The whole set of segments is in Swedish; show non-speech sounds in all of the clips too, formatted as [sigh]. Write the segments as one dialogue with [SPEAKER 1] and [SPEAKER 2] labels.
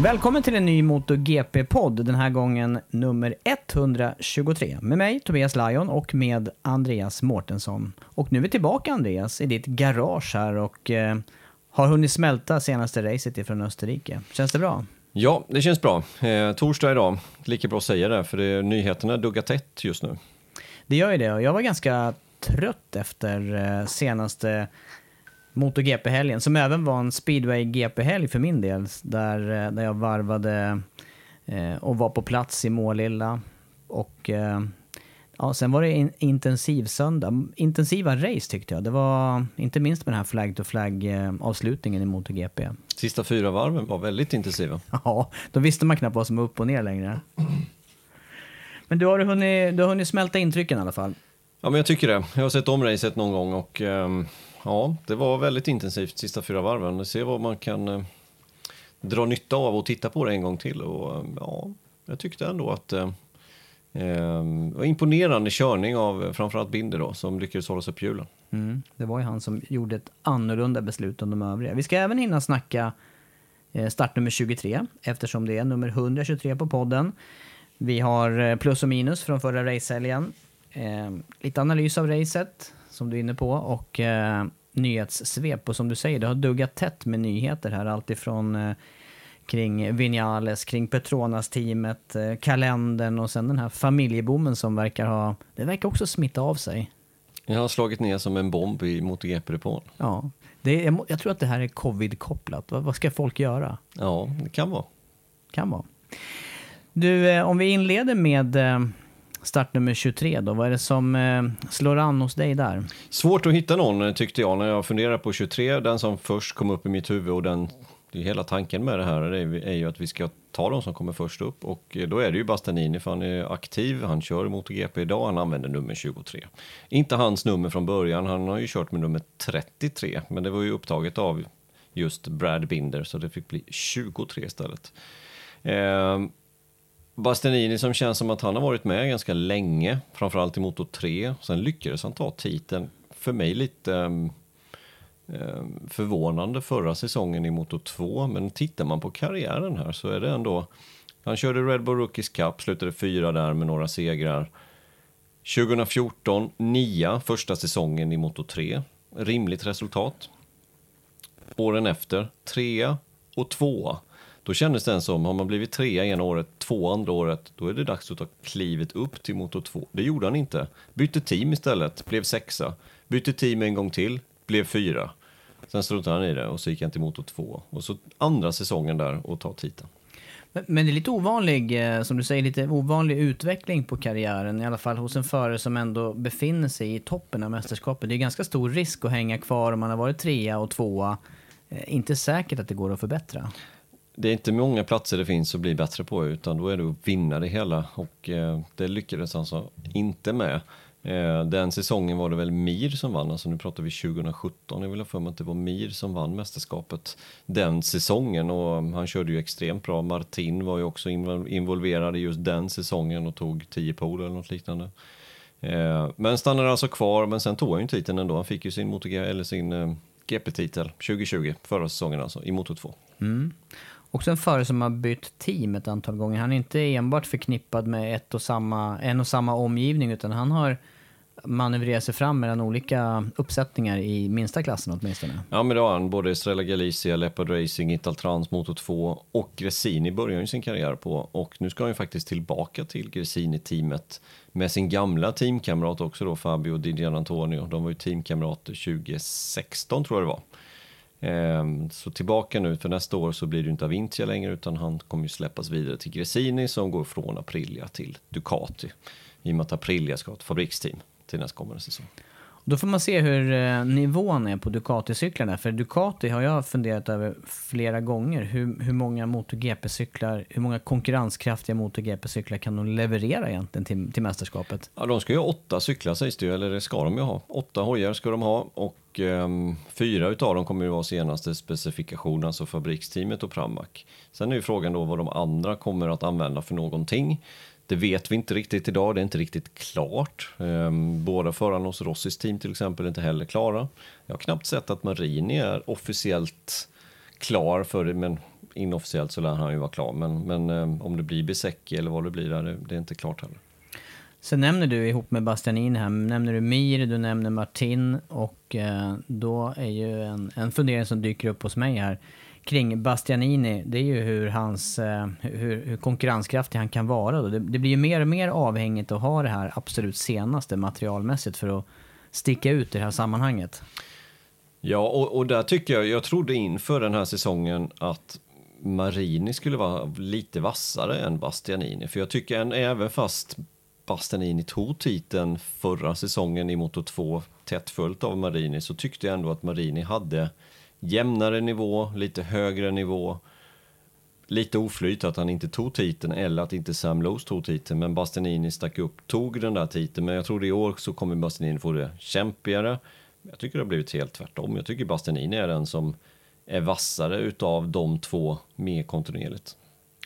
[SPEAKER 1] Välkommen till en ny MotoGP-podd, den här gången nummer 123. Med mig, Tobias Lajon, och med Andreas Mårtensson. Och nu är vi tillbaka, Andreas, i ditt garage här och eh, har hunnit smälta senaste racet ifrån Österrike. Känns det bra?
[SPEAKER 2] Ja, det känns bra. Eh, torsdag idag, lika bra att säga det, för det, nyheterna duggar tätt just nu.
[SPEAKER 1] Det gör ju det, och jag var ganska trött efter eh, senaste MotoGP-helgen, som även var en speedway-GP-helg för min del, där, eh, där jag varvade eh, och var på plats i Målilla. Och eh, ja, sen var det en intensiv söndag. Intensiva race tyckte jag. Det var inte minst med den här flag-to-flag-avslutningen i MotoGP.
[SPEAKER 2] Sista fyra varven var väldigt intensiva. [laughs]
[SPEAKER 1] Ja, då visste man knappt vad som var upp och ner längre. Men du har hunnit, du har hunnit smälta intrycken i alla fall.
[SPEAKER 2] Ja, men jag tycker det. Jag har sett om racet någon gång och ehm, ja, det var väldigt intensivt sista fyra varven. Se vad man kan eh, dra nytta av och titta på det en gång till. Och, eh, ja, jag tyckte ändå att eh, eh, det var imponerande körning av eh, framförallt Binder då, som lyckades hålla sig på hjulen.
[SPEAKER 1] Mm, det var ju han som gjorde ett annorlunda beslut än de övriga. Vi ska även hinna snacka eh, startnummer 23 eftersom det är nummer 123 på podden. Vi har plus och minus från förra racehelgen. Eh, lite analys av racet som du är inne på och eh, nyhetssvep. Och som du säger, det har duggat tätt med nyheter här. Alltifrån eh, kring Vinales, kring Petronas-teamet, eh, kalendern och sen den här familjeboomen som verkar ha... Det verkar också smitta av sig.
[SPEAKER 2] Jag har slagit ner som en bomb i MotoGP-depån.
[SPEAKER 1] Ja, det är, jag tror att det här är covid-kopplat. Vad, vad ska folk göra?
[SPEAKER 2] Ja, det kan vara.
[SPEAKER 1] Kan vara. Du, eh, om vi inleder med eh, startnummer 23 då. Vad är det som eh, slår an hos dig där?
[SPEAKER 2] Svårt att hitta någon eh, tyckte jag när jag funderade på 23, den som först kom upp i mitt huvud och den, det är hela tanken med det här är, ju- är ju att vi ska ta de som kommer först upp och eh, då är det ju Bastanini för han är aktiv, han kör i MotoGP idag, han använder nummer 23. Inte hans nummer från början, han har ju kört med nummer 33 men det var ju upptaget av just Brad Binder så det fick bli 23 istället. Eh, Bastianini som känns som att han har varit med ganska länge, framförallt i Moto 3. Sen lyckades han ta titeln, för mig lite ehm, ehm, förvånande förra säsongen i Moto 2. Men tittar man på karriären här så är det ändå... Han körde Red Bull Rookies Cup, slutade fyra där med några segrar. 2014, nia första säsongen i Moto 3. Rimligt resultat. Åren efter, trea och tvåa. Då kändes det som, har man blivit trea ena året, två andra året, då är det dags att ta klivet upp till motor 2. Det gjorde han inte. Bytte team istället, blev sexa. Bytte team en gång till, blev fyra. Sen struntade han i det och så gick han till motor 2. Och så andra säsongen där och ta titeln.
[SPEAKER 1] Men, det är lite ovanlig, eh, som du säger, lite ovanlig utveckling på karriären. I alla fall hos en förare som ändå befinner sig i toppen av mästerskapet. Det är ganska stor risk att hänga kvar om man har varit trea och tvåa. Eh, inte säkert att det går att förbättra.
[SPEAKER 2] Det är inte många platser det finns att bli bättre på utan då är det att vinna det hela och eh, det lyckades han alltså inte med. Eh, den säsongen var det väl Mir som vann, alltså nu pratar vi 2017. Jag vill ha för mig att det var Mir som vann mästerskapet den säsongen och mm, han körde ju extremt bra. Martin var ju också involverad i just den säsongen och tog 10 pole eller något liknande. Eh, men stannade alltså kvar, men sen tog han ju titeln ändå. Han fick ju sin, MotoG eller sin eh, GP-titel 2020, förra säsongen alltså, i Moto 2.
[SPEAKER 1] Mm. Också en förare som har bytt team ett antal gånger. Han är inte enbart förknippad med ett och samma, en och samma omgivning, utan han har manövrerat sig fram mellan olika uppsättningar i minsta klassen åtminstone.
[SPEAKER 2] Ja, men det har han. Både Estrella Galicia, Leopard Racing, Italtrans, Moto 2 och Gresini börjar ju sin karriär på. Och nu ska han ju faktiskt tillbaka till Gresini-teamet med sin gamla teamkamrat också då, Fabio Didier Antonio. De var ju teamkamrater 2016 tror jag det var. Ehm, så tillbaka nu, för nästa år så blir det inte Avintia längre utan han kommer ju släppas vidare till Gresini som går från Aprilia till Ducati. I och med att Aprilia ska ha ett fabriksteam till nästkommande säsong.
[SPEAKER 1] Då får man se hur eh, nivån är på Ducati-cyklarna. För Ducati har jag funderat över flera gånger. Hur, hur många MotoGP-cyklar, hur många konkurrenskraftiga MotoGP-cyklar kan de leverera egentligen till, till mästerskapet?
[SPEAKER 2] Ja, de ska ju ha åtta cyklar sägs det ju, eller det ska de ju ha. Åtta hojar ska de ha och um, fyra utav dem kommer ju vara senaste specifikation, alltså fabriksteamet och Pramac. Sen är ju frågan då vad de andra kommer att använda för någonting. Det vet vi inte riktigt idag, det är inte riktigt klart. Ehm, båda förarna hos Rossis team till exempel är inte heller klara. Jag har knappt sett att Marini är officiellt klar för det, men inofficiellt så lär han ju vara klar. Men, men ehm, om det blir Besecki eller vad det blir, där, det är inte klart heller.
[SPEAKER 1] Sen nämner du ihop med Bastianin här, nämner du Mir, du nämner Martin och eh, då är ju en, en fundering som dyker upp hos mig här kring Bastianini, det är ju hur, hans, eh, hur, hur konkurrenskraftig han kan vara. Då. Det, det, blir ju mer och mer avhängigt att ha det här absolut senaste materialmässigt för att sticka ut i det här sammanhanget.
[SPEAKER 2] Ja, och, och där tycker jag, jag trodde inför den här säsongen att Marini skulle vara lite vassare än Bastianini. För jag tycker en, även fast Bastianini tog titeln förra säsongen i Moto 2 tätt följt av Marini så tyckte jag ändå att Marini hade jämnare nivå, lite högre nivå. Lite oflyt att han inte tog titeln eller att inte Sam Lowe tog titeln. Men Bastianini stack upp, tog den där titeln. Men jag tror i år så kommer Bastianini få det kämpigare. Jag tycker det har blivit helt tvärtom. Jag tycker Bastianini är den som är vassare utav de två mer kontinuerligt.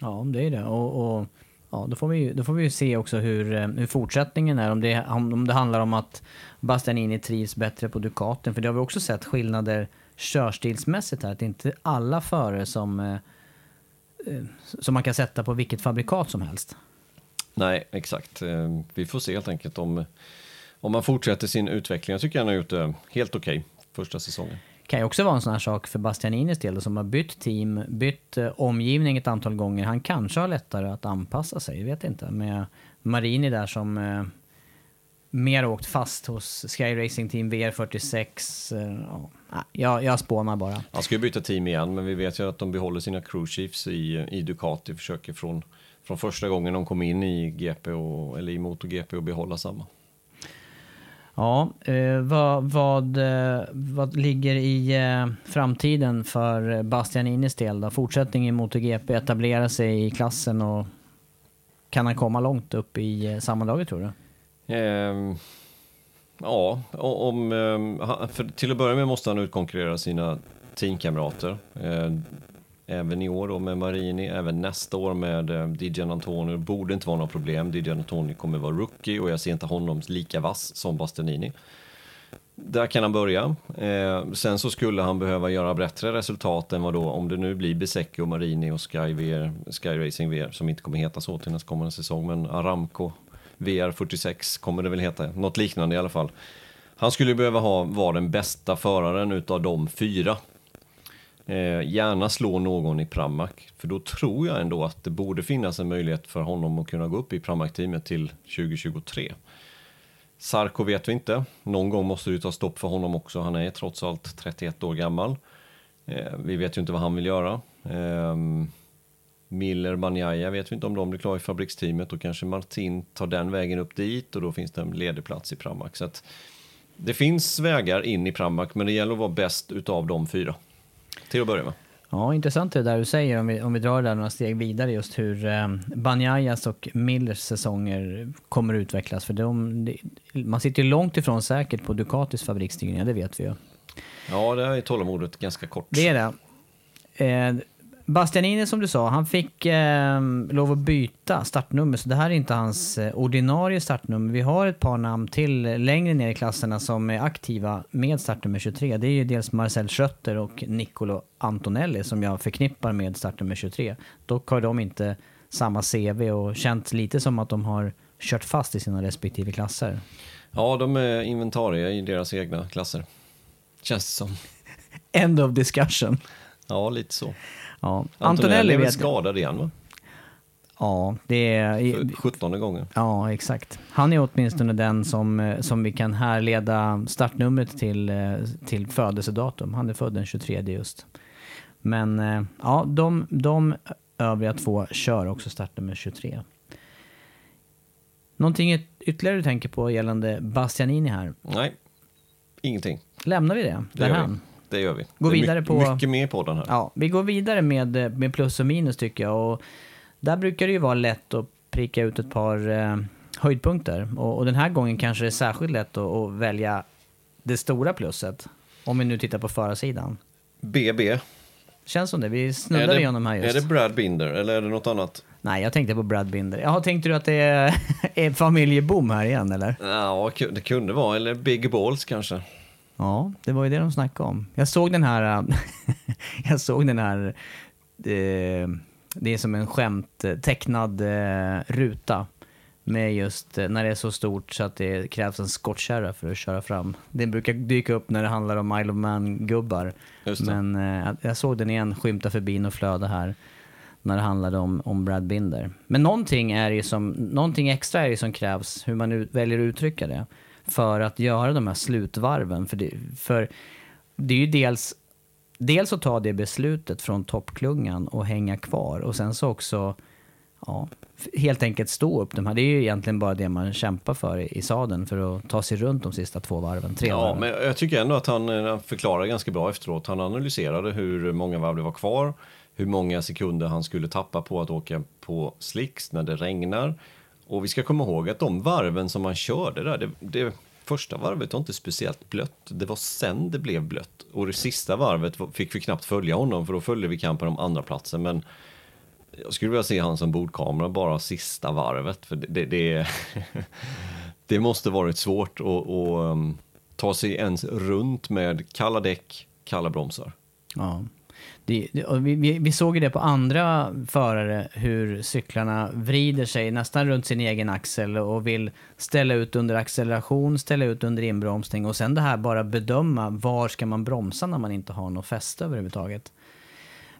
[SPEAKER 1] Ja, det är det. Och, och ja, då, får vi, då får vi se också hur, eh, hur fortsättningen är. Om det, om det handlar om att Bastianini trivs bättre på Ducaten. För det har vi också sett skillnader körstilsmässigt här. Att det inte alla förare som, eh, eh, som man kan sätta på vilket fabrikat som helst.
[SPEAKER 2] Nej, exakt. Eh, vi får se helt enkelt om, om man fortsätter sin utveckling. Jag tycker han har gjort det helt okej okay, första säsongen.
[SPEAKER 1] kan ju också vara en sån här sak för Bastianinis del som har bytt team, bytt omgivning ett antal gånger. Han kanske har lättare att anpassa sig, jag vet inte. Med Marini där som mer åkt fast hos Sky Racing Team VR46. Ja. Jag, jag spånar bara.
[SPEAKER 2] Han ska ju byta team igen, men vi vet ju att de behåller sina crew chiefs i, i Ducati. Försöker från, från första gången de kom in i GP och, eller i MotoGP och behålla samma.
[SPEAKER 1] Ja, eh, vad, vad, eh, vad ligger i eh, framtiden för Bastianinis del då? Fortsättning i MotoGP, etablera sig i klassen och kan han komma långt upp i eh, sammanlaget tror du?
[SPEAKER 2] Eh, ja, om, ehm, för till att börja med måste han utkonkurrera sina teamkamrater. Eh, även i år då med Marini, även nästa år med eh, Didian Antonio. Borde inte vara något problem. Didian Antonio kommer vara rookie och jag ser inte honom lika vass som Bastianini. Där kan han börja. Eh, sen så skulle han behöva göra bättre resultat än vad då, om det nu blir Besecchi och Marini och Sky, VR, Sky Racing VR, som inte kommer heta så till nästa kommande säsong, men Aramco VR46 kommer det väl heta, något liknande i alla fall. Han skulle behöva ha, vara den bästa föraren utav de fyra. Eh, gärna slå någon i Pramac, för då tror jag ändå att det borde finnas en möjlighet för honom att kunna gå upp i Pramac-teamet till 2023. Sarko vet vi inte. Någon gång måste det ta stopp för honom också. Han är trots allt 31 år gammal. Eh, vi vet ju inte vad han vill göra. Eh, Miller, Banjaya vet vi inte om de blir klara i fabriksteamet och kanske Martin tar den vägen upp dit och då finns det en ledig plats i Pramac. Så att det finns vägar in i Pramac men det gäller att vara bäst utav de fyra. Till att börja med.
[SPEAKER 1] Ja, intressant det där du säger om vi, om vi drar det där några steg vidare just hur eh, Banjayas och Millers säsonger kommer utvecklas. För de, de, man sitter ju långt ifrån säkert på Ducatis fabrikstyrningar, det vet vi ju.
[SPEAKER 2] Ja, det är tålamodet ganska kort.
[SPEAKER 1] Det är det. Eh, Bastianini som du sa, han fick eh, lov att byta startnummer, så det här är inte hans eh, ordinarie startnummer. Vi har ett par namn till längre ner i klasserna som är aktiva med startnummer 23. Det är ju dels Marcel Schötter och Nicolo Antonelli som jag förknippar med startnummer 23. Dock har de inte samma CV och känts lite som att de har kört fast i sina respektive klasser.
[SPEAKER 2] Ja, de är inventarier i deras egna klasser. Känns det som. [laughs]
[SPEAKER 1] End of discussion.
[SPEAKER 2] Ja, lite så.
[SPEAKER 1] Ja.
[SPEAKER 2] Antonelli är skadad igen va?
[SPEAKER 1] Ja, det är...
[SPEAKER 2] 17 gången.
[SPEAKER 1] Ja, exakt. Han är åtminstone den som, eh, som vi kan härleda startnumret till, eh, till födelsedatum. Han är född den 23 just. Men eh, ja, de, de övriga två kör också startnummer 23. Någonting yt- ytterligare du tänker på gällande Bastianini här?
[SPEAKER 2] Nej, ingenting.
[SPEAKER 1] Lämnar vi det
[SPEAKER 2] Det gör
[SPEAKER 1] därhän?
[SPEAKER 2] Det gör vi.
[SPEAKER 1] Gå
[SPEAKER 2] det är
[SPEAKER 1] vidare
[SPEAKER 2] mycket,
[SPEAKER 1] på-
[SPEAKER 2] mycket mer på den här.
[SPEAKER 1] Ja, vi går vidare med, med plus och minus tycker jag. Och där brukar det ju vara lätt att pricka ut ett par eh, höjdpunkter. Och, och den här gången kanske det är särskilt lätt att, att välja det stora plusset. Om vi nu tittar på förarsidan.
[SPEAKER 2] BB.
[SPEAKER 1] Känns som det. Vi
[SPEAKER 2] det,
[SPEAKER 1] igenom här just.
[SPEAKER 2] är det Brad Binder eller är det något annat?
[SPEAKER 1] Nej, jag tänkte på Brad Binder. Jaha, tänkte du att det är, [laughs] är familjeboom här igen eller?
[SPEAKER 2] Ja, det kunde vara. Eller Big Balls kanske.
[SPEAKER 1] Ja, det var ju det de snackade om. Jag såg den här... äh, [laughs] jag såg den här... eh, det är som en skämt, eh, tecknad ruta. Med just eh, när det är så stort så att det krävs en skottkärra för att köra fram. Det brukar dyka upp när det handlar om Isle of Man-gubbar. Men eh, jag såg den igen skymta förbi och flöda här. När det handlade om, om Brad Binder. Men någonting, är ju som, någonting extra är ju som krävs, hur man ut, väljer att uttrycka det. För att göra de här slutvarven. För det, för det är ju dels, dels att ta det beslutet från toppklungan och hänga kvar. Och sen så också ja, helt enkelt stå upp de här. Det är ju egentligen bara det man kämpar för i, i sadeln för att ta sig runt de sista två varven, tre
[SPEAKER 2] Ja,
[SPEAKER 1] varven.
[SPEAKER 2] men jag tycker ändå att han, eh, han förklarar ganska bra efteråt. Han analyserade hur många varv det var kvar, hur många sekunder han skulle tappa på att åka på slicks när det regnar. Och vi ska komma ihåg att de varven som man körde där, det, det första varvet var inte speciellt blött. Det var sen det blev blött. Och det sista varvet fick vi knappt följa honom, för då följde vi kampen om andra platsen. Men jag skulle vilja se han som bordkamera bara sista varvet. För det, det, det, [laughs] det måste varit svårt att, att um, ta sig ens runt med kalla däck, kalla bromsar.
[SPEAKER 1] Ja. Det, det, och vi, vi, vi såg ju det på andra förare, hur cyklarna vrider sig nästan runt sin egen axel och vill ställa ut under acceleration, ställa ut under inbromsning och sen det här bara bedöma var ska man bromsa när man inte har något fäste överhuvudtaget.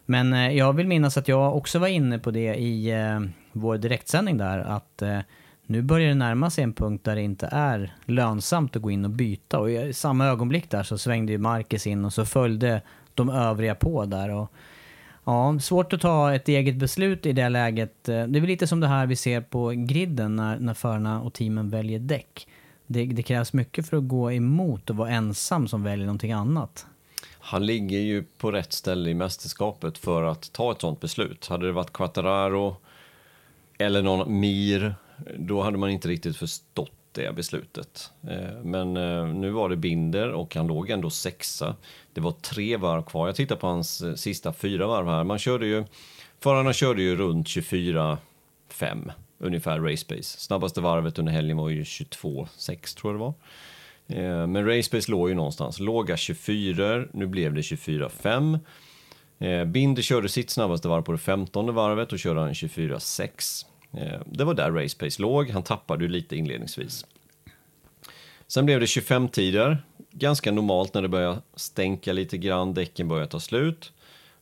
[SPEAKER 1] Men eh, jag vill minnas att jag också var inne på det i eh, vår direktsändning där, att eh, nu börjar det närma sig en punkt där det inte är lönsamt att gå in och byta. Och i samma ögonblick där så svängde ju Marcus in och så följde de övriga på där. Och, ja, svårt att ta ett eget beslut i det läget. Eh, det är väl lite som det här vi ser på griden när, när förarna och teamen väljer däck. Det, det krävs mycket för att gå emot och vara ensam som väljer någonting annat.
[SPEAKER 2] Han ligger ju på rätt ställe i mästerskapet för att ta ett sånt beslut. Hade det varit Quattararo eller någon Mir, då hade man inte riktigt förstått det beslutet. Eh, men eh, nu var det Binder och han låg ändå sexa. Det var tre varv kvar. Jag tittar på hans eh, sista fyra varv här. Man körde ju, förarna körde ju runt 24-5 ungefär race pace. Snabbaste varvet under helgen var ju 22-6 tror jag det var. Men Men Racepace låg ju någonstans. Låga 24, nu blev det 24-5. Binder körde sitt snabbaste varv på det 15 varvet och körde han 24-6. Eh, det var där Racepace låg, han tappade ju lite inledningsvis. Sen blev det 25-tider, ganska normalt när det börjar stänka lite grann, däcken börjar ta slut.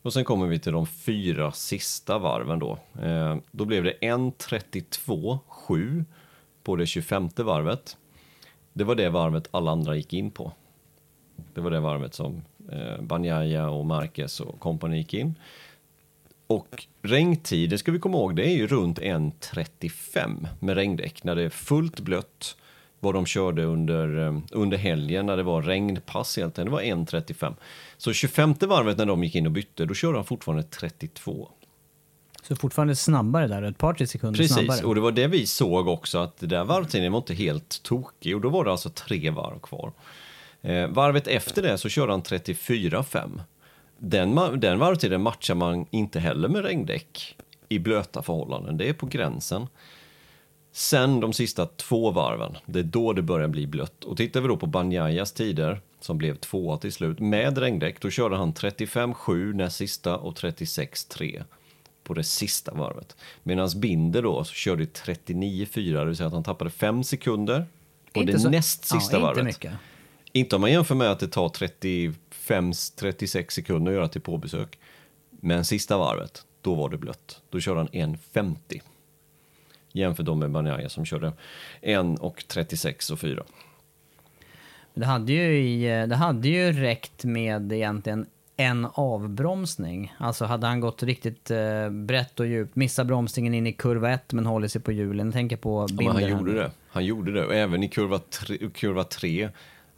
[SPEAKER 2] Och sen kommer vi till de fyra sista varven då. Eh, då blev det 1.32,7 på det 25 varvet. Det var det varvet alla andra gick in på. Det var det varvet som eh, Banjaya och Marquez och kompani gick in. Och regntiden ska vi komma ihåg, det är ju runt 1.35 med regndäck när det är fullt blött. Vad de körde under, eh, under helgen när det var regnpass helt enkelt, det var 1.35. Så 25 varvet när de gick in och bytte, då körde han fortfarande 32.
[SPEAKER 1] Så fortfarande snabbare där, ett par tre sekunder
[SPEAKER 2] Precis,
[SPEAKER 1] snabbare.
[SPEAKER 2] och det var det vi såg också att det där varvtiden var inte helt tokig och då var det alltså tre varv kvar. Eh, varvet efter det så körde han 34,5. Den, den varvtiden matchar man inte heller med regndäck i blöta förhållanden. Det är på gränsen. Sen de sista två varven, det är då det börjar bli blött. Och tittar vi då på Banjayas tider, som blev tvåa till slut, med regndäck, då körde han 35-7 näst sista och 36-3 på det sista varvet. Medan Binder då så körde 39-4, det vill säga att han tappade 5 sekunder på
[SPEAKER 1] Inte
[SPEAKER 2] det
[SPEAKER 1] så-
[SPEAKER 2] näst sista
[SPEAKER 1] ja,
[SPEAKER 2] varvet.
[SPEAKER 1] Inte mycket.
[SPEAKER 2] Inte om man jämför med att det tar 35-36 sekunder att göra till påbesök. Men sista varvet, då var det blött. Då körde han 1.50. Jämfört då med Banjaya som körde 1 och 36 och 4.
[SPEAKER 1] Det hade, ju i, det hade ju räckt med egentligen en avbromsning. Alltså hade han gått riktigt eh, brett och djupt, missat bromsningen in i kurva 1 men håller sig på hjulen. Tänker på
[SPEAKER 2] Ja, men han
[SPEAKER 1] bilden.
[SPEAKER 2] gjorde det. Han gjorde det. Och även i kurva 3. Kurva tre,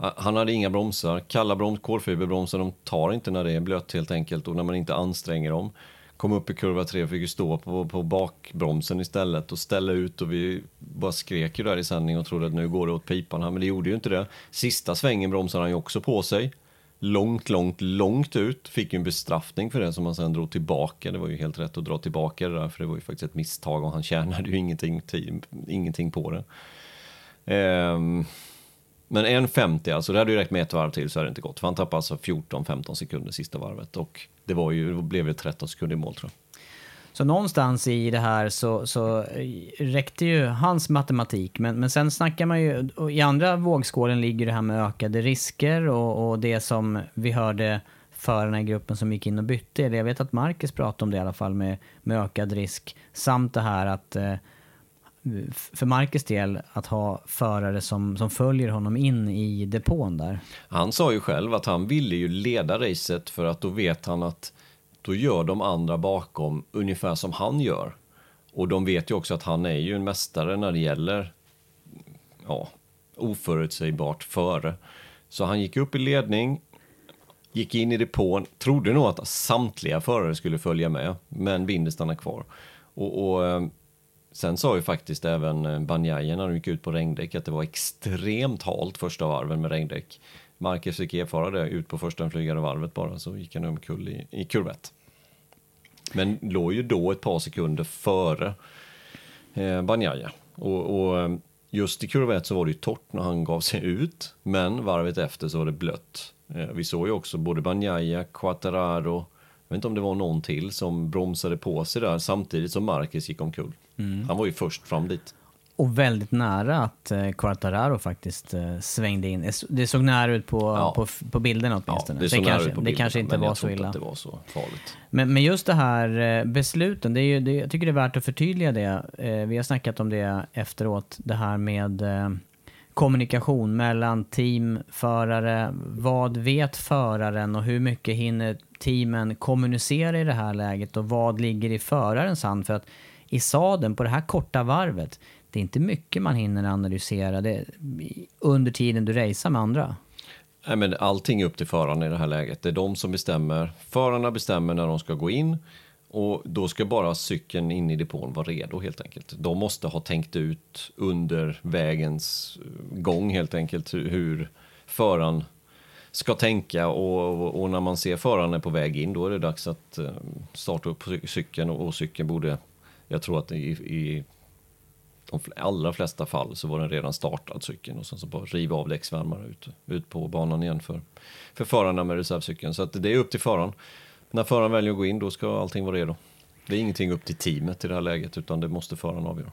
[SPEAKER 2] han hade inga bromsar. Kalla broms, kolfiberbromsar, de tar inte när det är blött helt enkelt och när man inte anstränger dem. Kom upp i kurva 3 och fick ju stå på, på bakbromsen istället och ställa ut och vi bara skrek ju där i sändning och trodde att nu går det åt pipan här, men det gjorde ju inte det. Sista svängen bromsade han ju också på sig. Långt, långt, långt ut. Fick ju en bestraffning för det som han sen drog tillbaka. Det var ju helt rätt att dra tillbaka det där, för det var ju faktiskt ett misstag och han tjänade ju ingenting, ingenting på det. Ehm, men 1.50 alltså, det hade ju räckt med ett varv till så hade det inte gått. För han tappade alltså 14-15 sekunder sista varvet och det var ju, det blev ju 13 sekunder i mål tror jag.
[SPEAKER 1] Så någonstans i det här så, så räckte ju hans matematik. Men, men sen snackar man ju, i andra vågskålen ligger det här med ökade risker och, och det som vi hörde förarna i gruppen som gick in och bytte. Eller jag vet att Marcus pratade om det i alla fall med, med ökad risk. Samt det här att eh, för Marcus del att ha förare som, som följer honom in i depån där.
[SPEAKER 2] Han sa ju själv att han ville ju leda racet för att då vet han att då gör de andra bakom ungefär som han gör. Och de vet ju också att han är ju en mästare när det gäller ja, oförutsägbart före. Så han gick upp i ledning, gick in i depån, trodde nog att samtliga förare skulle följa med, men Binder stannade kvar. Och, och eh, sen sa ju faktiskt även eh, Banjaje när de gick ut på regndäck att det var extremt halt första varven med regndäck. Marcus fick erfara det ut på första flygande varvet bara, så gick han omkull i, i kurvett. Men låg ju då ett par sekunder före eh, Banjaje. Och, och eh, just i kurva så var det ju torrt när han gav sig ut, men varvet efter så var det blött. Eh, vi såg ju också både Banjaja, Quattararo, jag vet inte om det var någon till som bromsade på sig där samtidigt som Marcus gick omkull. Han var ju först fram dit.
[SPEAKER 1] Och väldigt nära att eh, Quartararo faktiskt eh, svängde in. Det så- Det såg nära ut på,
[SPEAKER 2] Ja.
[SPEAKER 1] på, på bilderna åtminstone.
[SPEAKER 2] det, såg nära
[SPEAKER 1] kanske,
[SPEAKER 2] ut på
[SPEAKER 1] det kanske inte
[SPEAKER 2] men
[SPEAKER 1] var
[SPEAKER 2] jag
[SPEAKER 1] så illa.
[SPEAKER 2] att det var så farligt.
[SPEAKER 1] Men, men just det här eh, besluten, det är ju, det, jag tycker det är värt att förtydliga det. Eh, vi har snackat om det efteråt, det här med eh, kommunikation mellan team, förare. Vad vet föraren och hur mycket hinner teamen kommunicera i det här läget och vad ligger i förarens hand? För att i sadeln på det här korta varvet, det är inte mycket man hinner analysera det, under tiden du racear med andra.
[SPEAKER 2] Nej, men allting är upp till förarna i det här läget. Det är de som bestämmer. Förarna bestämmer när de ska gå in och då ska bara cykeln in i depån vara redo helt enkelt. De måste ha tänkt ut under vägens gång helt enkelt hur, föraren ska tänka och, och, när man ser föraren är på väg in då är det dags att eh, starta upp cykeln och cykeln borde, jag tror att i, i de allra flesta fall så var den redan startad cykeln och sen så bara riva av däcksvärmare ut, ut på banan igen för, för förarna med reservcykeln. Så att det är upp till föraren. När föraren väljer att gå in då ska allting vara redo. Det är ingenting upp till teamet i det här läget utan det måste föraren avgöra.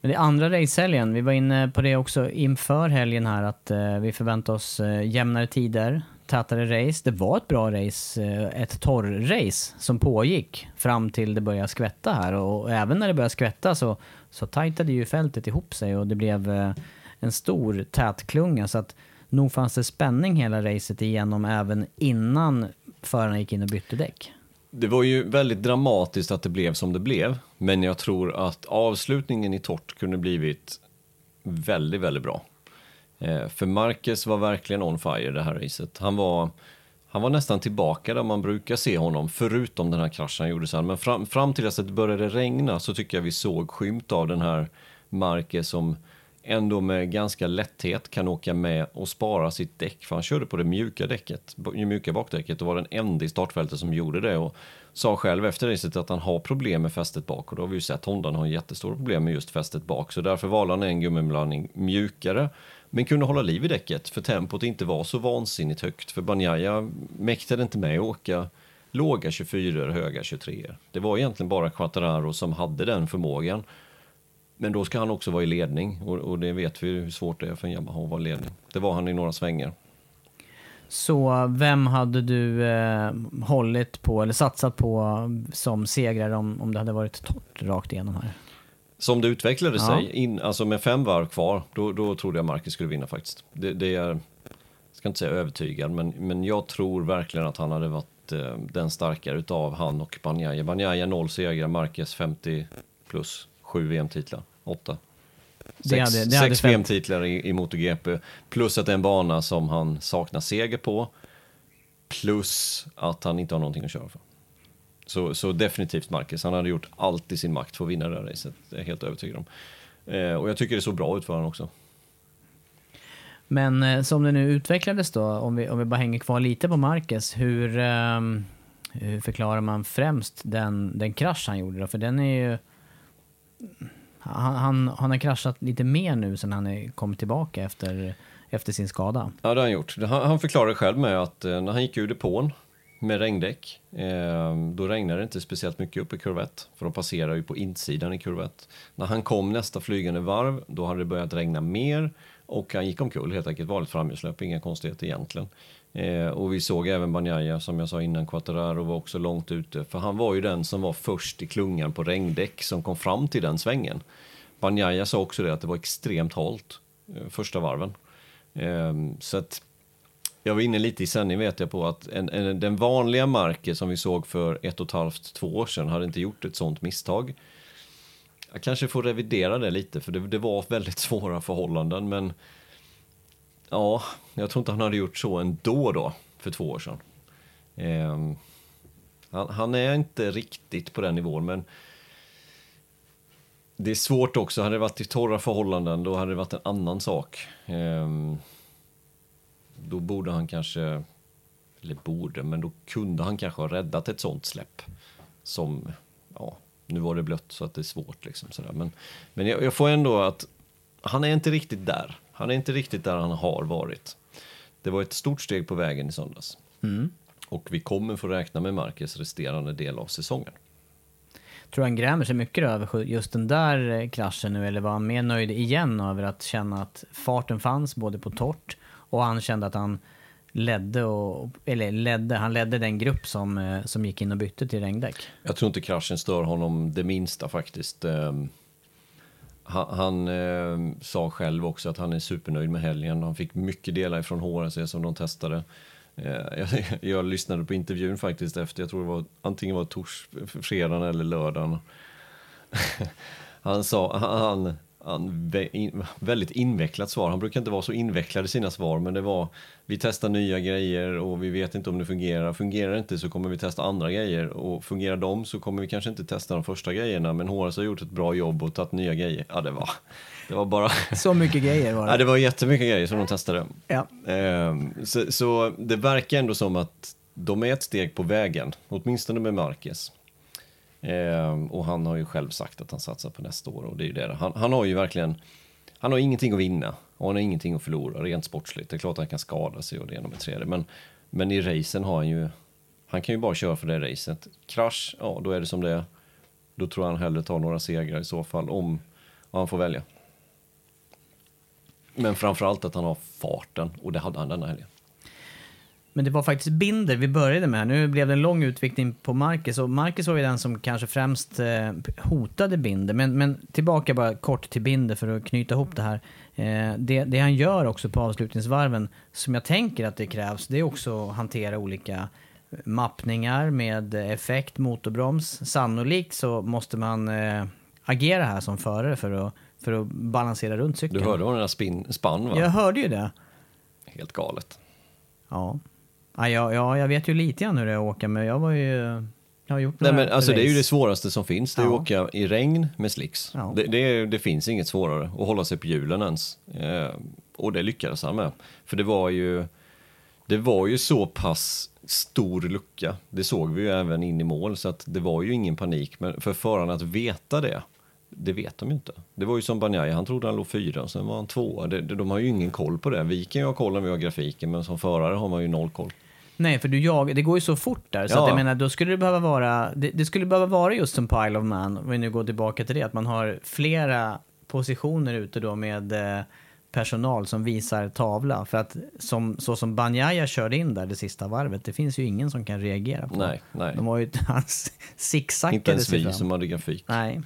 [SPEAKER 1] Men det andra racehelgen. Vi var inne på det också inför helgen här att eh, vi förväntar oss eh, jämnare tider, tätare race. Det var ett bra race, eh, ett torr-race som pågick fram till det började skvätta här och, även när det började skvätta så, så tajtade ju fältet ihop sig och det blev eh, en stor tätklunga så att nog fanns det spänning hela racet igenom även innan förarna gick in och bytte däck.
[SPEAKER 2] Det var ju väldigt dramatiskt att det blev som det blev, men jag tror att avslutningen i torrt kunde blivit väldigt, väldigt bra. Eh, för Marcus var verkligen on fire det här racet. Han var, han var nästan tillbaka där man brukar se honom, förutom den här kraschen han gjorde sen. Men fram, fram till dess att det började regna så tycker jag vi såg skymt av den här Marcus som ändå med ganska lätthet kan åka med och spara sitt däck. För han körde på det mjuka däcket, det mjuka bakdäcket och var den enda i startfältet som gjorde det. Och sa själv efter racet att han har problem med fästet bak och då har vi ju sett Hondan har jättestora problem med just fästet bak. Så därför valde han en gummiblandning mjukare men kunde hålla liv i däcket för tempot inte var så vansinnigt högt. För Banjaya mäktade inte med att åka låga 24 höga 23 Det var egentligen bara Quattararo som hade den förmågan. Men då ska han också vara i ledning och, och det vet vi hur svårt det är för en Yamaha att vara i ledning. Det var han i några svängar.
[SPEAKER 1] Så vem hade du eh, hållit på eller satsat på som segrare om, om det hade varit torrt rakt igenom här?
[SPEAKER 2] Som det utvecklade ja. sig, in, alltså med fem varv kvar, då, då trodde jag Marcus skulle vinna faktiskt. Det, det är, jag ska inte säga övertygad, men, men jag tror verkligen att han hade varit eh, den starkare utav han och Banjaya. Banjaya noll segrar, Marcus 50 plus sju VM-titlar, åtta. Sex, hade, sex VM-titlar i, i MotoGP, plus att det är en bana som han saknar seger på, plus att han inte har någonting att köra för. Så, så definitivt Marcus, han hade gjort allt i sin makt för att vinna det här racet, det är jag helt övertygad om. Eh, och jag tycker det såg bra ut för honom också.
[SPEAKER 1] Men eh, som det nu utvecklades då, om vi, om vi bara hänger kvar lite på Marcus, hur, eh, hur förklarar man främst den, den krasch han gjorde då? För den är ju han, han, han har kraschat lite mer nu sen han kom tillbaka efter, efter sin skada.
[SPEAKER 2] Ja, det har han gjort. Han, han förklarar själv med att eh, när han gick ur depån med regndäck, eh, då regnade det inte speciellt mycket upp i kurvett, för de passerar ju på insidan i kurvett. När han kom nästa flygande varv, då hade det börjat regna mer och han gick omkull helt enkelt, vanligt framhjulslöp, inga konstigheter egentligen. Eh, och vi såg även Banjaya, som jag sa innan, Quattararo var också långt ute. För han var ju den som var först i klungan på regndäck som kom fram till den svängen. Banjaya sa också det, att det var extremt halt eh, första varven. Så att jag var inne lite i sändning vet jag på att en, en, den vanliga marken som vi såg för ett och ett halvt, två år sedan hade inte gjort ett sånt misstag. Jag kanske får revidera det lite, för det, det var väldigt [laughs] svåra förhållanden, men Ja, jag tror inte han hade gjort så ändå då, för två år sedan. Eh, han, han, är inte riktigt på den nivån, men det är svårt också. Hade det varit i torra förhållanden, då hade det varit en annan sak. Eh, då borde han kanske, eller borde, men då kunde han kanske ha räddat ett sånt släpp. Som, ja, nu var det blött så att det är svårt liksom sådär. Men, men jag, jag får ändå att han är inte riktigt där. Han är inte riktigt där han har varit. Det var ett stort steg på vägen i söndags. Mm. Och vi kommer få räkna med Marcus resterande del av säsongen.
[SPEAKER 1] Tror han grämer sig mycket över just den där eh, kraschen nu eller var han mer nöjd igen över att känna att farten fanns både på torrt och han kände att han ledde, och, eller ledde, han ledde den grupp som, eh, som gick in och bytte till regndäck?
[SPEAKER 2] Jag tror inte kraschen stör honom det minsta faktiskt. Ehm, han, han eh, sa själv också att han är supernöjd med helgen. Han fick mycket delar från HRC som de testade. Eh, jag, [laughs] jag, lyssnade på intervjun faktiskt efter, jag tror det var antingen var tors, fredagen eller lördagen. [laughs] han sa, han, han, väldigt invecklat svar. Han brukar inte vara så invecklad i sina svar, men det var vi testar nya grejer och vi vet inte om det fungerar. Fungerar det inte så kommer vi testa andra grejer och fungerar de så kommer vi kanske inte testa de första grejerna. Men HRS har gjort ett bra jobb och tagit nya grejer. Ja, det var, det var bara... [laughs]
[SPEAKER 1] Så mycket grejer var det?
[SPEAKER 2] Ja, det var jättemycket grejer som de testade.
[SPEAKER 1] Ja.
[SPEAKER 2] Ehm, så, så det verkar ändå som att de är ett steg på vägen, åtminstone med Marquez. Eh, och han har ju själv sagt att han satsar på nästa år och det är ju det. Han, han har ju verkligen, han har ingenting att vinna och han har ingenting att förlora rent sportsligt. Det är klart att han kan skada sig och det ena med tredje, men, men i racen har han ju, han kan ju bara köra för det racet. Krasch, ja då är det som det är. Då tror jag han hellre tar några segrar i så fall om han får välja. Men framförallt att han har farten och det hade han denna helgen.
[SPEAKER 1] Men det var faktiskt Binder vi började med. Nu blev det en lång utveckling på Marcus och Marcus var ju den som kanske främst eh, hotade Binder. Men, men tillbaka bara kort till Binder för att knyta ihop det här. Eh, det, det, han gör också på avslutningsvarven, som jag tänker att det krävs, det är också att hantera olika mappningar med effekt, motorbroms. Sannolikt så måste man eh, agera här som förare för att, för att balansera runt cykeln.
[SPEAKER 2] Du hörde vad den där spin, spann va?
[SPEAKER 1] Jag hörde ju det.
[SPEAKER 2] Helt galet.
[SPEAKER 1] Ja. Ja, ja, jag vet ju lite grann hur det är att åka, men jag var ju... Jag har gjort
[SPEAKER 2] Nej, men alltså, det är ju det svåraste som finns, det är
[SPEAKER 1] Ja.
[SPEAKER 2] att åka i regn med slicks.
[SPEAKER 1] Ja.
[SPEAKER 2] Det, det, det finns inget svårare, att hålla sig på hjulen ens. Eh, och det lyckades han med. För det var ju, det var ju så pass stor lucka, det såg vi ju även in i mål, så att det var ju ingen panik. Men för förarna att veta det, det vet de ju inte. Det var ju som Banjaya, han trodde han låg fyra, sen var han tvåa. Det, de har ju ingen koll på det. Vi kan ju ha koll om vi har grafiken, men som förare har man ju noll koll.
[SPEAKER 1] Nej, för du jag, det går ju så fort där. Så
[SPEAKER 2] Ja.
[SPEAKER 1] att jag menar, då skulle det behöva vara, det, det skulle behöva vara just som Pile of Man, om vi nu går tillbaka till det, att man har flera positioner ute då med eh, personal som visar tavla. För att som, så som Banjaya körde in där det sista varvet, det finns ju ingen som kan reagera på.
[SPEAKER 2] Nej, nej.
[SPEAKER 1] De har ju, han zigzaggade
[SPEAKER 2] Inte [laughs] ens vi
[SPEAKER 1] fram.
[SPEAKER 2] som hade grafik.
[SPEAKER 1] Nej.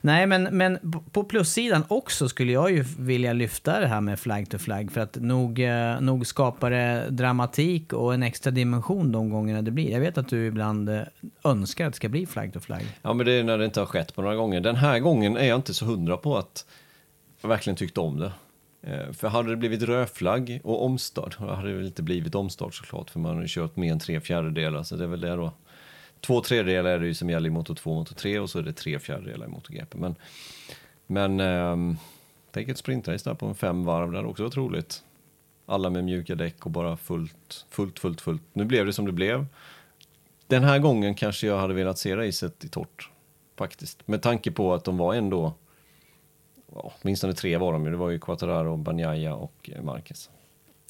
[SPEAKER 1] Nej, men, men på plussidan också skulle jag ju vilja lyfta det här med flag to flag. För att nog, eh, nog skapar det dramatik och en extra dimension de gångerna det blir. Jag vet att du ibland eh, önskar att det ska bli flag to flag.
[SPEAKER 2] Ja, men det är när det inte har skett på några gånger. Den här gången är jag inte så hundra på att jag verkligen tyckte om det. Eh, för hade det blivit rödflagg och omstart, då hade det väl inte blivit omstart såklart, för man har ju kört mer än tre fjärdedelar, så det är väl det då. Två tredjedelar är det ju som gäller i Moto 2 och Moto 3 och så är det tre fjärdedelar i MotoGP. Men, men ehm, tänk ett sprintrace där på en fem varv, det hade också varit roligt. Alla med mjuka däck och bara fullt, fullt, fullt, fullt. Nu blev det som det blev. Den här gången kanske jag hade velat se racet i torrt, faktiskt. Med tanke på att de var ändå, ja, åtminstone tre var de ju. Det var ju Quattararo, Banjaya och eh, Marquez.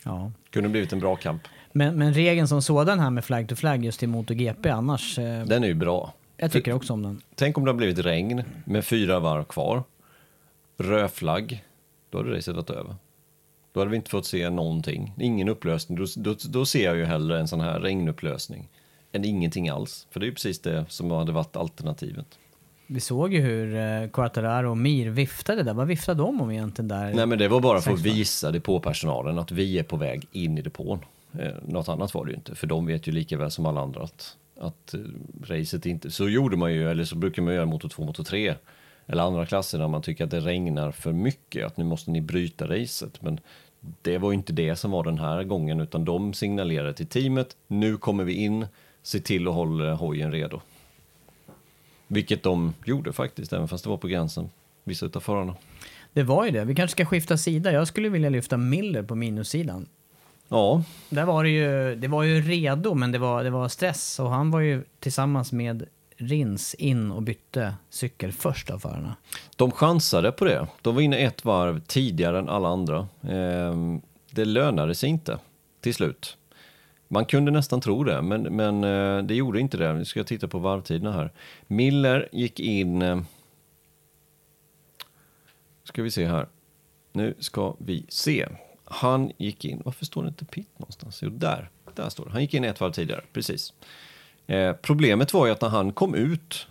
[SPEAKER 1] Ja.
[SPEAKER 2] Kunde blivit en bra kamp.
[SPEAKER 1] Men, men regeln som sådan här med flag to flag just i MotoGP annars, eh,
[SPEAKER 2] Den är ju bra.
[SPEAKER 1] jag tycker också om den.
[SPEAKER 2] Tänk om det har blivit regn med fyra varv kvar. Rödflagg. Då hade racet varit över. Då hade vi inte fått se någonting. Ingen upplösning. Då, då, då ser jag ju hellre en sån här regnupplösning än ingenting alls. För det är ju precis det som hade varit alternativet.
[SPEAKER 1] Vi såg ju hur eh, Quartararo och Mir viftade där. Vad viftade de om egentligen där?
[SPEAKER 2] Nej men det var bara för att visa depåpersonalen att vi är på väg in i depån. Eh, något annat var det ju inte, för de vet ju lika väl som alla andra att, att eh, racet inte... Så gjorde man ju, eller så brukar man göra motor 2, motor 3 eller andra klasser när man tycker att det regnar för mycket, att nu måste ni bryta racet. Men det var ju inte det som var den här gången, utan de signalerade till teamet, nu kommer vi in, se till att hålla hojen redo. Vilket de gjorde faktiskt, även fast det var på gränsen, vissa utav förarna.
[SPEAKER 1] Det var ju det. Vi kanske ska skifta sida. Jag skulle vilja lyfta Miller på minussidan.
[SPEAKER 2] Ja,
[SPEAKER 1] Där var det ju, det var ju redo, men det var, det var stress. Och han var ju tillsammans med Rins in och bytte cykel först av förarna.
[SPEAKER 2] De chansade på det. De var inne ett varv tidigare än alla andra. Ehm, det lönade sig inte till slut. Man kunde nästan tro det, men, men eh, det gjorde inte det. Nu ska jag titta på varvtiderna här. Miller gick in... eh, Ska vi se här. Nu ska vi se. Han gick in... Varför står det inte pit någonstans? Jo, där. Där står det. Han gick in ett varv tidigare, precis. Eh, problemet var ju att när han kom ut,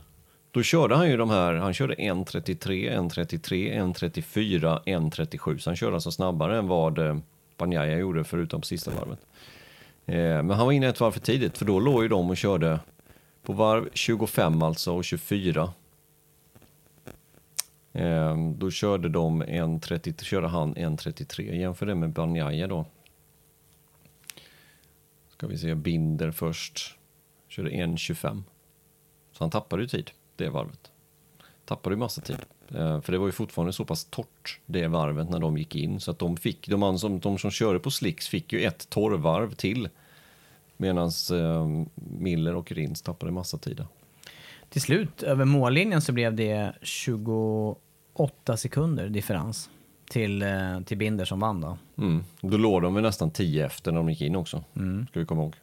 [SPEAKER 2] då körde han ju de här, han körde 1.33, 1.33, 1.34, 1.37, så han körde alltså snabbare än vad eh, Banjaya gjorde förutom på sista varvet. Eh, men han var inne ett varv för tidigt, för då låg ju de och körde på varv 25 alltså och 24. Ehm, då körde de 1.30, körde han 1.33, jämför det med Banjaya då. Ska vi se, Binder först. Körde 1.25. Så han tappade ju tid, det varvet. Tappade ju massa tid. Ehm, för det var ju fortfarande så pass torrt, det varvet, när de gick in. Så att de fick, de, som, de som körde på slicks fick ju ett torrvarv till. Medan eh, Miller och Rins tappade massa tid.
[SPEAKER 1] Till slut, över mållinjen, så blev det 28 sekunder differens till, eh, till Binder som vann då.
[SPEAKER 2] Mm. Då låg de väl nästan 10 efter när de gick in också. Ska vi komma ihåg.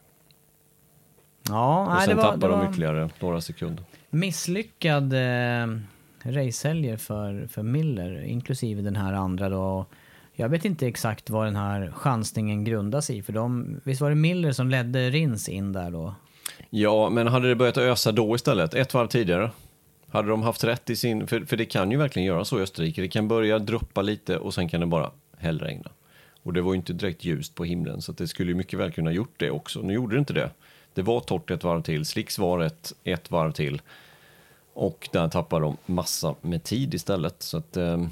[SPEAKER 1] Ja,
[SPEAKER 2] Och
[SPEAKER 1] nej, det
[SPEAKER 2] sen
[SPEAKER 1] var, det
[SPEAKER 2] tappade
[SPEAKER 1] var
[SPEAKER 2] de ytterligare några sekunder.
[SPEAKER 1] misslyckad eh, racehelger för, för Miller, inklusive den här andra då. Jag vet inte exakt vad den här chansningen grundas i, för de, visst var det Miller som ledde Rins in där då?
[SPEAKER 2] Ja, men hade det börjat ösa då istället, ett varv tidigare? Hade de haft rätt i sin... För, för det kan ju verkligen göra så i Österrike. Det kan börja droppa lite och sen kan det bara hällregna. Och det var ju inte direkt ljust på himlen, så att det skulle ju mycket väl kunna gjort det också. Nu gjorde det inte det. Det var torrt ett varv till, slicks var ett, ett varv till. Och där tappade de massa med tid istället. Så att... Ehm,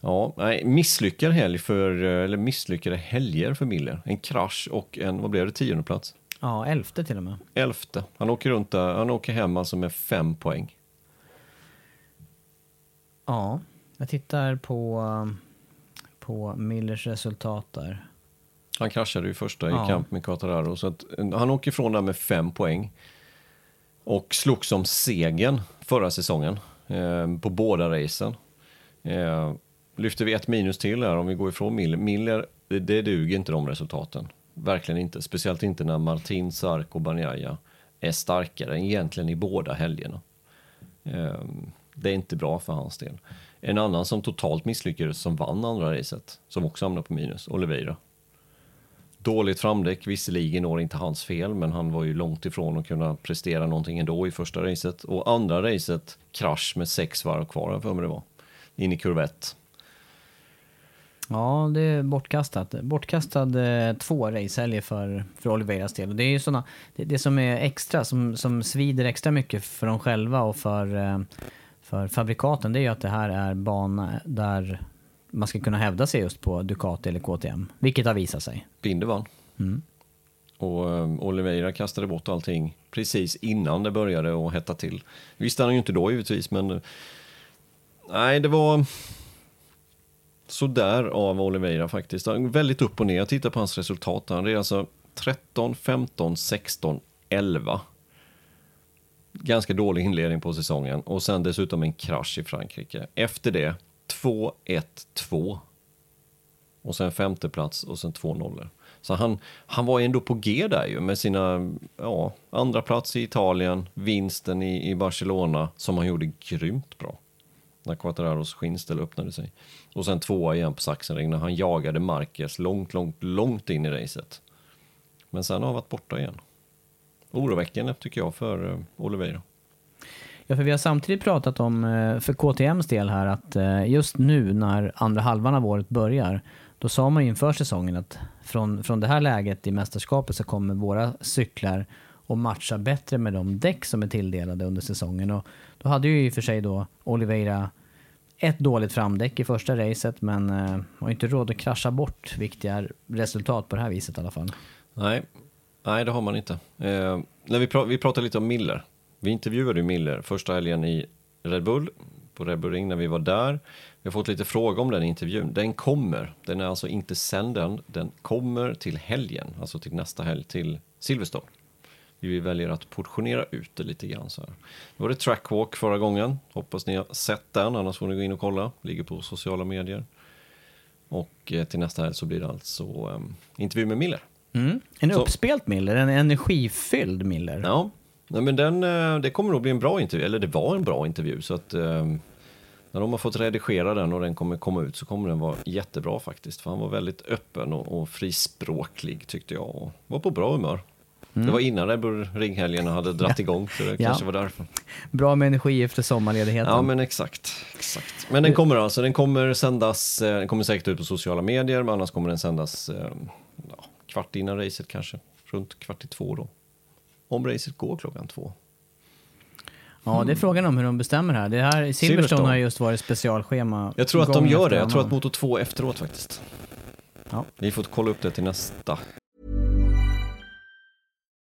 [SPEAKER 2] ja, nej, misslyckad helg för, eh, eller misslyckade helger för Miller. En krasch och en, vad blev det, tionde plats?
[SPEAKER 1] Ja, elfte till och med.
[SPEAKER 2] Elfte. Han åker runt där. Han åker hem alltså med fem poäng.
[SPEAKER 1] Ja, jag tittar på, på Millers resultat där.
[SPEAKER 2] Han kraschade ju första
[SPEAKER 1] Ja.
[SPEAKER 2] i kamp med Quattararo. Så att, eh, han åker ifrån där med fem poäng. Och slogs om segern förra säsongen eh, på båda racen. Eh, lyfter vi ett minus till här om vi går ifrån Miller. Miller, det, det duger inte de resultaten. Verkligen inte. Speciellt inte när Martin, Sark och Banjaya är starkare egentligen i båda helgerna. Ehm, det är inte bra för hans del. En annan som totalt misslyckades som vann andra racet, som också hamnade på minus, Oliveira. Dåligt framdäck, visserligen når inte hans fel, men han var ju långt ifrån att kunna prestera någonting ändå i första racet. Och andra racet, krasch med sex varv kvar, har jag för mig det var. In i kurvett.
[SPEAKER 1] Ja, det är bortkastat. Bortkastad eh, två racehelger för, för Oliveiras del. Det är ju såna, det, det som är extra, som, som svider extra mycket för dem själva och för, eh, för fabrikaten, det är ju att det här är bana där man ska kunna hävda sig just på Ducati eller KTM. Vilket har visat sig.
[SPEAKER 2] Binder vann. Och um, Oliveira kastade bort allting precis innan det började att hetta till. Visste han ju inte då givetvis, men eh, nej, det var sådär av Oliveira faktiskt. Väldigt upp och ner. Jag tittar på hans resultat. Han är alltså 13, 15, 16, 11. Ganska dålig inledning på säsongen och sen dessutom en krasch i Frankrike. Efter det 2, 1, 2. Och sen femte plats och sen två nollor. Så han, han var ändå på G där ju med sina ja, andra plats i Italien, vinsten i, i Barcelona som han gjorde grymt bra. När Quattararos skinnställ öppnade sig. Och sen tvåa igen på Sachsenring när han jagade Marquez långt, långt, långt in i racet. Men sen har han varit borta igen. Oroväckande tycker jag för eh, Oliveira.
[SPEAKER 1] Ja, för vi har samtidigt pratat om, eh, för KTMs del här, att eh, just nu när andra halvan av året börjar, då sa man inför säsongen att från, från det här läget i mästerskapet så kommer våra cyklar att matcha bättre med de däck som är tilldelade under säsongen. Och då hade ju i och för sig då Oliveira ett dåligt framdäck i första racet, men eh, har inte råd att krascha bort viktiga resultat på det här viset i alla fall.
[SPEAKER 2] Nej, nej det har man inte. Eh, när vi, pr vi pratade lite om Miller. Vi intervjuade ju Miller första helgen i Red Bull, på Red Bull Ring när vi var där. Vi har fått lite fråga om den intervjun. Den kommer, den är alltså inte sänd än, den kommer till helgen, alltså till nästa helg, till Silverstone. Vi väljer att portionera ut det lite grann så här. Då var det trackwalk förra gången, hoppas ni har sett den, annars får ni gå in och kolla, ligger på sociala medier. Och eh, till nästa helg så blir det alltså eh, intervju med Miller.
[SPEAKER 1] Mm. En
[SPEAKER 2] Så-
[SPEAKER 1] uppspelt Miller, en energifylld Miller.
[SPEAKER 2] Ja, nej, men den, eh, det kommer nog bli en bra intervju, eller det var en bra intervju. Så att eh, när de har fått redigera den och den kommer komma ut så kommer den vara jättebra faktiskt. För han var väldigt öppen och, och frispråklig tyckte jag och var på bra humör. Det var innan Red Bull Ringhelgen hade dratt igång så det
[SPEAKER 1] Mm. Ja.
[SPEAKER 2] kanske var därför.
[SPEAKER 1] Bra med energi efter sommarledigheten.
[SPEAKER 2] Ja men exakt, exakt. Men den kommer alltså, den kommer sändas, eh, den kommer säkert ut på sociala medier men annars kommer den sändas eh, ja, kvart innan racet kanske. Runt kvart i två då. Om racet går klockan två.
[SPEAKER 1] Ja, det är frågan om hur de bestämmer här. Det här Silverstone,
[SPEAKER 2] Silverstone.
[SPEAKER 1] har just varit specialschema.
[SPEAKER 2] Jag tror att de gör det. Jag tror att. Moto 2 efteråt faktiskt.
[SPEAKER 1] Ja.
[SPEAKER 2] Vi får kolla upp det till nästa.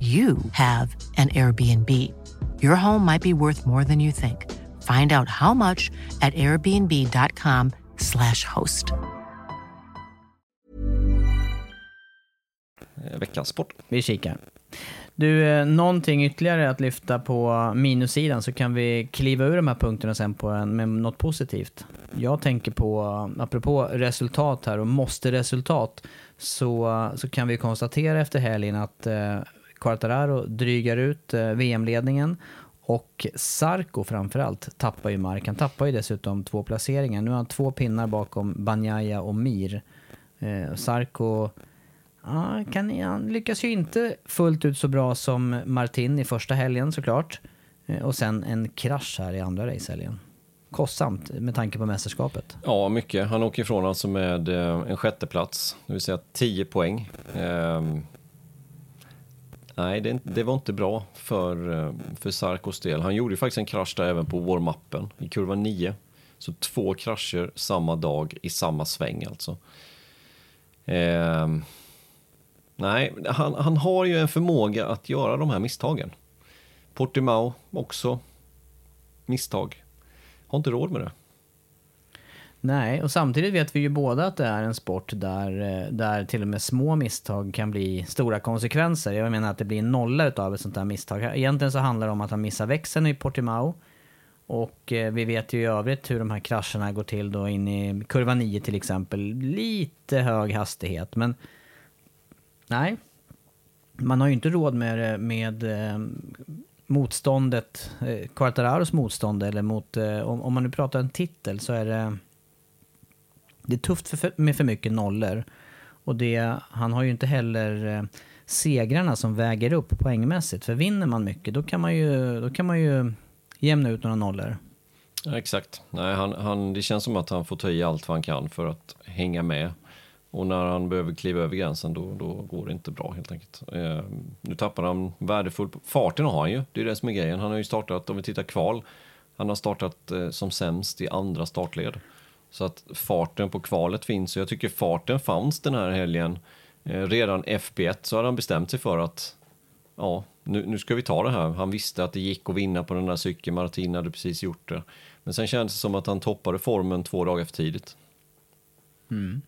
[SPEAKER 3] you have an Airbnb. Your home might be worth more than you think. Find out how much at airbnb.com slash host.
[SPEAKER 2] Eh, Veckans sport.
[SPEAKER 1] Vi kikar. Du, eh, någonting ytterligare att lyfta på minussidan så kan vi kliva ur de här punkterna sen på en, med något positivt. Jag tänker på, apropå resultat här och måste resultat, så, så kan vi konstatera efter helgen att eh, Quartararo drygar ut eh, VM-ledningen och Sarko framförallt tappar ju mark. Han tappar ju dessutom två placeringar. Nu har han två pinnar bakom Banjaya och Mir. Eh, Sarko ah, kan, han lyckas ju inte fullt ut så bra som Martin i första helgen såklart. Eh, och sen en krasch här i andra racehelgen. Kostsamt med tanke på mästerskapet.
[SPEAKER 2] Ja, mycket. Han åker ifrån alltså med eh, en sjätteplats, det vill säga 10 poäng. Eh, nej, det, det, var inte bra för, eh, för Sarkos del. Han gjorde ju faktiskt en krasch där även på warm-upen i kurva 9. Så två krascher samma dag i samma sväng alltså. Eh, nej, han, han har ju en förmåga att göra de här misstagen. Portimao också misstag. Har inte råd med det.
[SPEAKER 1] Nej, och samtidigt vet vi ju båda att det är en sport där, eh, där till och med små misstag kan bli stora konsekvenser. Jag menar att det blir en nolla av ett sånt här misstag. Egentligen så handlar det om att han missar växeln i Portimao. Och eh, vi vet ju i övrigt hur de här krascherna går till då in i kurva 9 till exempel. Lite hög hastighet, men nej. Man har ju inte råd med, med eh, motståndet, Quartararos motstånd, eller mot, om man nu pratar en titel så är det, det är tufft för, med för mycket nollor. Och det, han har ju inte heller eh, segrarna som väger upp poängmässigt. För vinner man mycket då kan man ju, då kan man ju jämna ut några nollor.
[SPEAKER 2] Ja, exakt. Nej, han, han, det känns som att han får ta i allt vad han kan för att hänga med. Och när han behöver kliva över gränsen då, då går det inte bra helt enkelt. Eh, nu tappar han värdefull... Farten har han ju, det är det som är grejen. Han har ju startat, om vi tittar kval, han har startat eh, som sämst i andra startled. Så att farten på kvalet finns och jag tycker farten fanns den här helgen. Eh, redan FP1 så hade han bestämt sig för att ja, nu, nu ska vi ta det här. Han visste att det gick att vinna på den där cykeln, Martin hade precis gjort det. Men sen kändes det som att han toppade formen två dagar för tidigt.
[SPEAKER 1] Mm.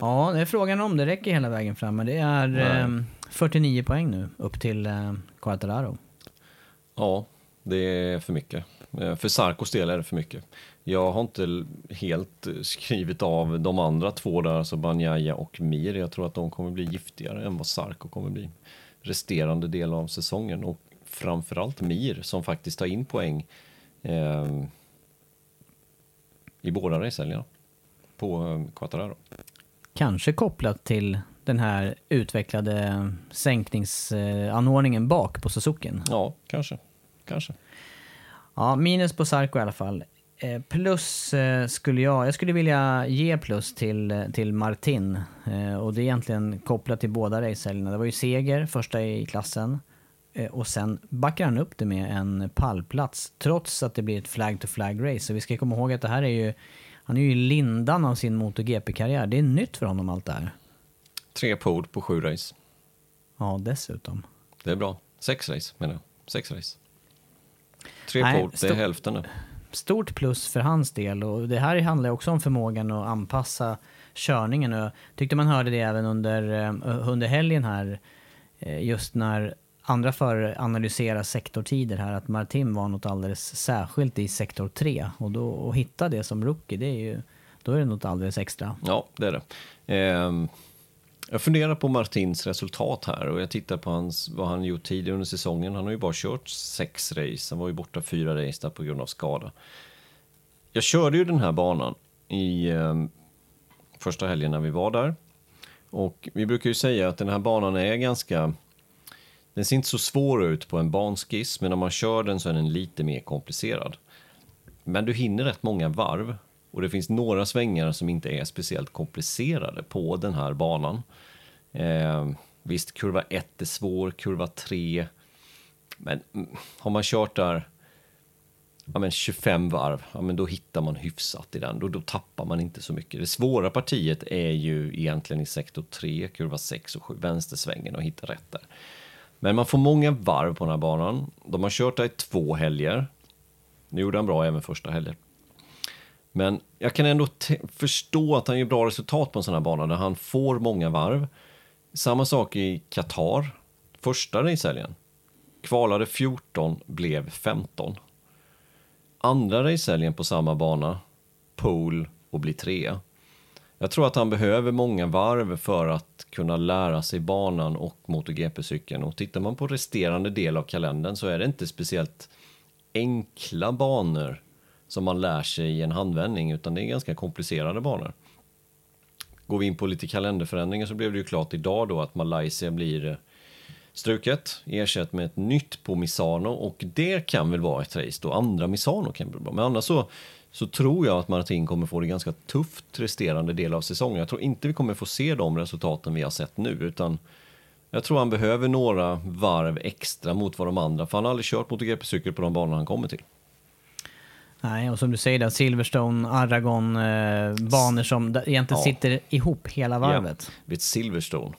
[SPEAKER 1] Ja, det är frågan om det räcker hela vägen fram. Men det är eh, 49 poäng nu upp till eh, Quartararo.
[SPEAKER 2] Ja, det är för mycket. Eh, för Sarkos del är det för mycket. Jag har inte helt skrivit av de andra två där, alltså Banjaya och Mir. Jag tror att de kommer bli giftigare än vad Sarko kommer bli resterande del av säsongen. Och framförallt Mir som faktiskt tar in poäng eh, i båda racehelgerna på eh, Quattararo.
[SPEAKER 1] Kanske kopplat till den här utvecklade sänkningsanordningen bak på Suzukin.
[SPEAKER 2] Ja, kanske. kanske.
[SPEAKER 1] Ja, minus på Sarko i alla fall. Eh, plus eh, skulle jag, jag skulle vilja ge plus till, till Martin. Eh, och det är egentligen kopplat till båda racehelgerna. Det var ju seger, första i klassen. Och sen backar han upp det med en pallplats, trots att det blir ett flag-to-flag-race. Så vi ska komma ihåg att det här är ju han är ju i lindan av sin MotoGP-karriär. Det är nytt för honom allt det här.
[SPEAKER 2] Tre pod på sju race.
[SPEAKER 1] Ja, dessutom.
[SPEAKER 2] Det är bra. Sex race menar jag. Sex race. Tre Nej, pod, det är hälften nu.
[SPEAKER 1] Stort plus för hans del och det här handlar också om förmågan att anpassa körningen. Och jag tyckte man hörde det även under, eh, under helgen här. Eh, just när andra förare analysera sektortider här, att Martin var något alldeles särskilt i sektor 3. Och då att hitta det som rookie, det är ju, då är det något alldeles extra.
[SPEAKER 2] Ja, det är det. Eh, jag funderar på Martins resultat här och jag tittar på hans, vad han gjort tidigare under säsongen. Han har ju bara kört sex race, han var ju borta fyra race där på grund av skada. Jag körde ju den här banan i eh, första helgen när vi var där. Och vi brukar ju säga att den här banan är ganska Den ser inte så svår ut på en banskiss, men när man kör den så är den lite mer komplicerad. Men du hinner rätt många varv och det finns några svängar som inte är speciellt komplicerade på den här banan. Eh, visst, kurva 1 är svår, kurva 3. Men mm, har man kört där ja, men 25 varv, ja, men då hittar man hyfsat i den. Då, då tappar man inte så mycket. Det svåra partiet är ju egentligen i sektor 3, kurva 6 och 7, vänstersvängen och hitta rätt där. Men man får många varv på den här banan. De har kört där i två helger. Nu gjorde han bra även första helgen. Men jag kan ändå förstå att han gör bra resultat på en sån här bana där han får många varv. Samma sak i Qatar, första racehelgen. Kvalade 14, blev 15. Andra racehelgen på samma bana, pole och blir trea. Jag tror att han behöver många varv för att kunna lära sig banan och MotoGP-cykeln. Och tittar man på resterande del av kalendern så är det inte speciellt enkla banor som man lär sig i en handvändning, utan det är ganska komplicerade banor. Går vi in på lite kalenderförändringar så blev det ju klart idag då att Malaysia blir eh, struket, ersatt med ett nytt på Misano och det kan väl vara ett race då, andra Misano kan bli bra. Men annars så, så tror jag att Martin kommer få det ganska tufft resterande del av säsongen. Jag tror inte vi kommer få se de resultaten vi har sett nu, utan jag tror han behöver några varv extra mot vad de andra, för han har aldrig kört MotoGP-cykel på de banor han kommer till.
[SPEAKER 1] Nej, och som du säger där, Silverstone, Aragon, eh, banor som egentligen ja. sitter ihop hela varvet.
[SPEAKER 2] Ja, vet Silverstone,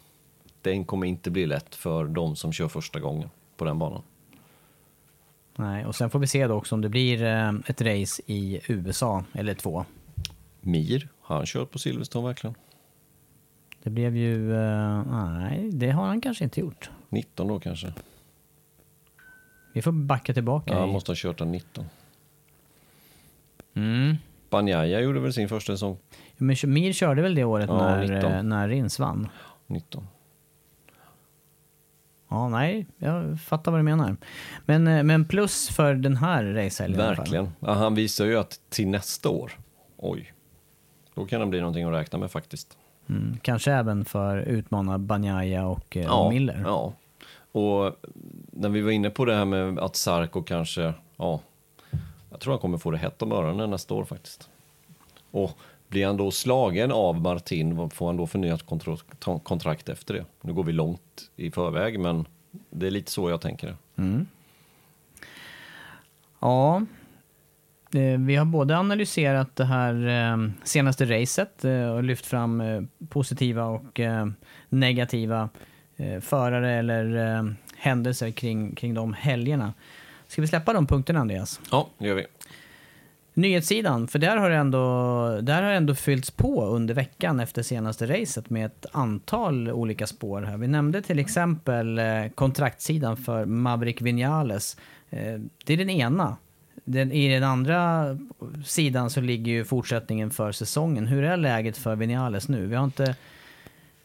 [SPEAKER 2] den kommer inte bli lätt för de som kör första gången på den banan.
[SPEAKER 1] Nej, och sen får vi se då också om det blir eh, ett race i USA, eller två.
[SPEAKER 2] Mir, har han kört på Silverstone verkligen?
[SPEAKER 1] Det blev ju... Uh, nej, det har han kanske inte gjort.
[SPEAKER 2] 19 då kanske?
[SPEAKER 1] Vi får backa tillbaka.
[SPEAKER 2] Ja, han måste ha kört den 19.
[SPEAKER 1] Mm.
[SPEAKER 2] Banjaya gjorde väl sin första säsong?
[SPEAKER 1] Men Mir körde väl det året ja, när, 19. Eh, när Rins vann?
[SPEAKER 2] 19.
[SPEAKER 1] Ja, nej, jag fattar vad du menar. Men, eh, men plus för den här racehelgen
[SPEAKER 2] Verkligen. Ja, han visar ju att till nästa år, oj, då kan det bli någonting att räkna med faktiskt.
[SPEAKER 1] Mm, kanske även för utmana Banjaya och, eh, ja, och Miller.
[SPEAKER 2] Ja, och när vi var inne på det här med att Sarko kanske, ja, jag tror han kommer få det hett om öronen nästa år faktiskt. Och blir han då slagen av Martin, får han då förnyat kontrakt efter det? Nu går vi långt i förväg, men det är lite så jag tänker.
[SPEAKER 1] Mm. Ja, eh, vi har både analyserat det här eh, senaste racet eh, och lyft fram positiva och negativa förare eller händelser kring, kring de helgerna. Ska vi släppa de punkterna, Andreas?
[SPEAKER 2] Ja, det gör vi.
[SPEAKER 1] Nyhetssidan, för där har, ändå, där har ändå fyllts på under veckan efter senaste racet med ett antal olika spår. här. Vi nämnde till exempel eh, kontraktssidan för Maverick Vinales. Eh, det är den ena. Den, I den andra sidan så ligger ju fortsättningen för säsongen. Hur är läget för Vinales nu? Vi har inte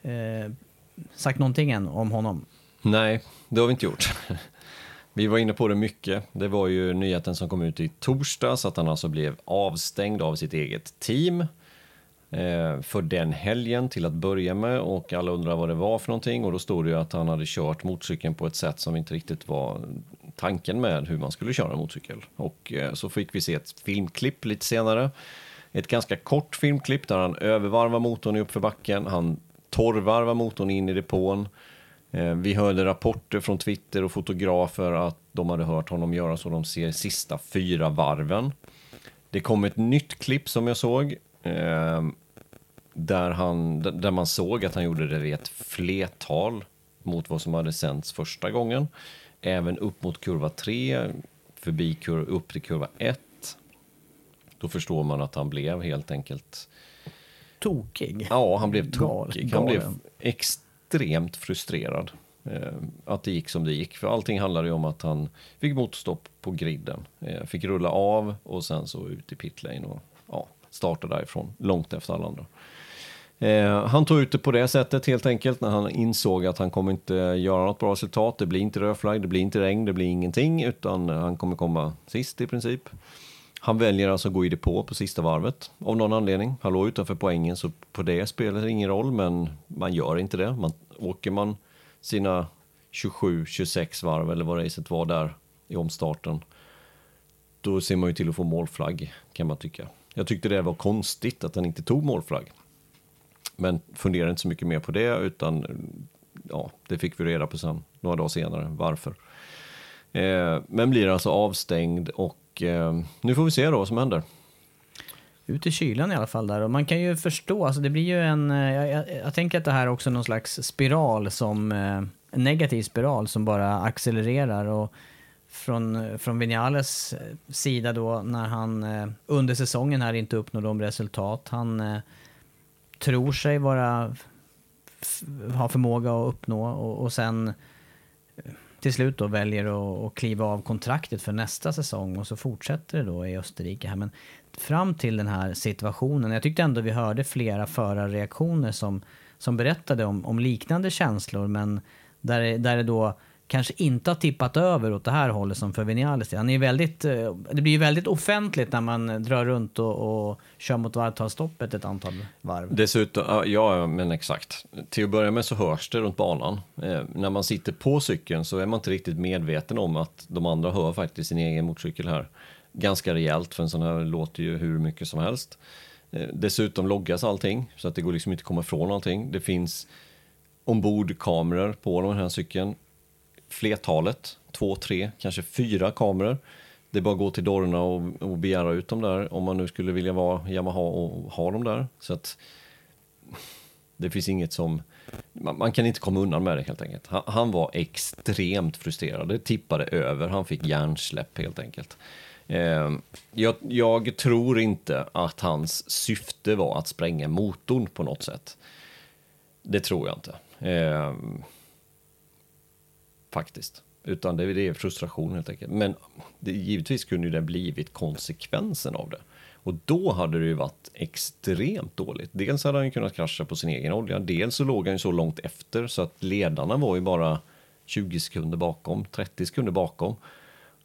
[SPEAKER 1] eh, sagt någonting än om honom.
[SPEAKER 2] Nej, det har vi inte gjort. [laughs] Vi var inne på det mycket. Det var ju nyheten som kom ut i torsdags att han alltså blev avstängd av sitt eget team eh, för den helgen till att börja med och alla undrar vad det var för någonting och då stod det ju att han hade kört motorcykeln på ett sätt som inte riktigt var tanken med hur man skulle köra motorcykel. Och eh, så fick vi se ett filmklipp lite senare. Ett ganska kort filmklipp där han övervarvar motorn i uppför backen. han torrvarvar motorn in i depån Eh, vi hörde rapporter från Twitter och fotografer att de hade hört honom göra så de ser sista fyra varven. Det kom ett nytt klipp som jag såg eh, där, han, där man såg att han gjorde det i ett flertal mot vad som hade sänts första gången. Även upp mot kurva 3, förbi kurva, upp till kurva 1. Då förstår man att han blev helt enkelt...
[SPEAKER 1] Tokig?
[SPEAKER 2] Ja, han blev tokig. Han blev ex extremt frustrerad eh, att det gick som det gick. För allting handlade ju om att han fick motorstopp på griden. Eh, fick rulla av och sen så ut i pitlane och ja, starta därifrån långt efter alla andra. Eh, han tog ut det på det sättet helt enkelt när han insåg att han kommer inte göra något bra resultat. Det blir inte rödflagg, det blir inte regn, det blir ingenting utan han kommer komma sist i princip. Han väljer alltså att gå i depå på sista varvet av någon anledning. Han låg utanför poängen så på det spelar det ingen roll men man gör inte det. Man, åker man sina 27-26 varv eller vad racet var där i omstarten. Då ser man ju till att få målflagg kan man tycka. Jag tyckte det var konstigt att han inte tog målflagg. Men funderade inte så mycket mer på det utan ja, det fick vi reda på sen några dagar senare varför. Eh, men blir alltså avstängd och eh, nu får vi se då vad som händer.
[SPEAKER 1] Ut i kylan i alla fall där. Och man kan ju förstå, alltså det blir ju en, eh, jag, jag, jag tänker att det här är också någon slags spiral som, eh, en negativ spiral som bara accelererar. Och från, från Vinales eh, sida då när han eh, under säsongen här inte uppnår de resultat han eh, tror sig vara, ha förmåga att uppnå. Och, och sen till slut då väljer att, att kliva av kontraktet för nästa säsong och så fortsätter det då i Österrike här. Men fram till den här situationen, jag tyckte ändå vi hörde flera förarreaktioner som, som berättade om, om liknande känslor men där, där det då kanske inte har tippat över åt det här hållet som för Vinales. Han är väldigt, eh, det blir ju väldigt offentligt när man drar runt och, och kör mot varvtalsstoppet ett antal varv.
[SPEAKER 2] Dessutom, ja men exakt. Till att börja med så hörs det runt banan. Eh, när man sitter på cykeln så är man inte riktigt medveten om att de andra hör faktiskt sin egen motorcykel här. Ganska rejält för en sån här låter ju hur mycket som helst. Eh, dessutom loggas allting så att det går liksom inte att komma ifrån allting. Det finns ombordkameror på den här cykeln flertalet, två, tre, kanske fyra kameror. Det är bara att gå till Dorna och, och begära ut dem där om man nu skulle vilja vara Yamaha och ha dem där. Så att det finns inget som... Man, man kan inte komma undan med det helt enkelt. Han, han, var extremt frustrerad. Det tippade över. Han fick hjärnsläpp helt enkelt. Eh, jag, jag, tror inte att hans syfte var att spränga motorn på något sätt. Det tror jag inte. Eh, faktiskt. Utan det, det är frustration helt enkelt. Men det, givetvis kunde det blivit konsekvensen av det. Och då hade det ju varit extremt dåligt. Dels hade han kunnat krascha på sin egen olja, dels så låg han ju så långt efter så att ledarna var ju bara 20 sekunder bakom, 30 sekunder bakom.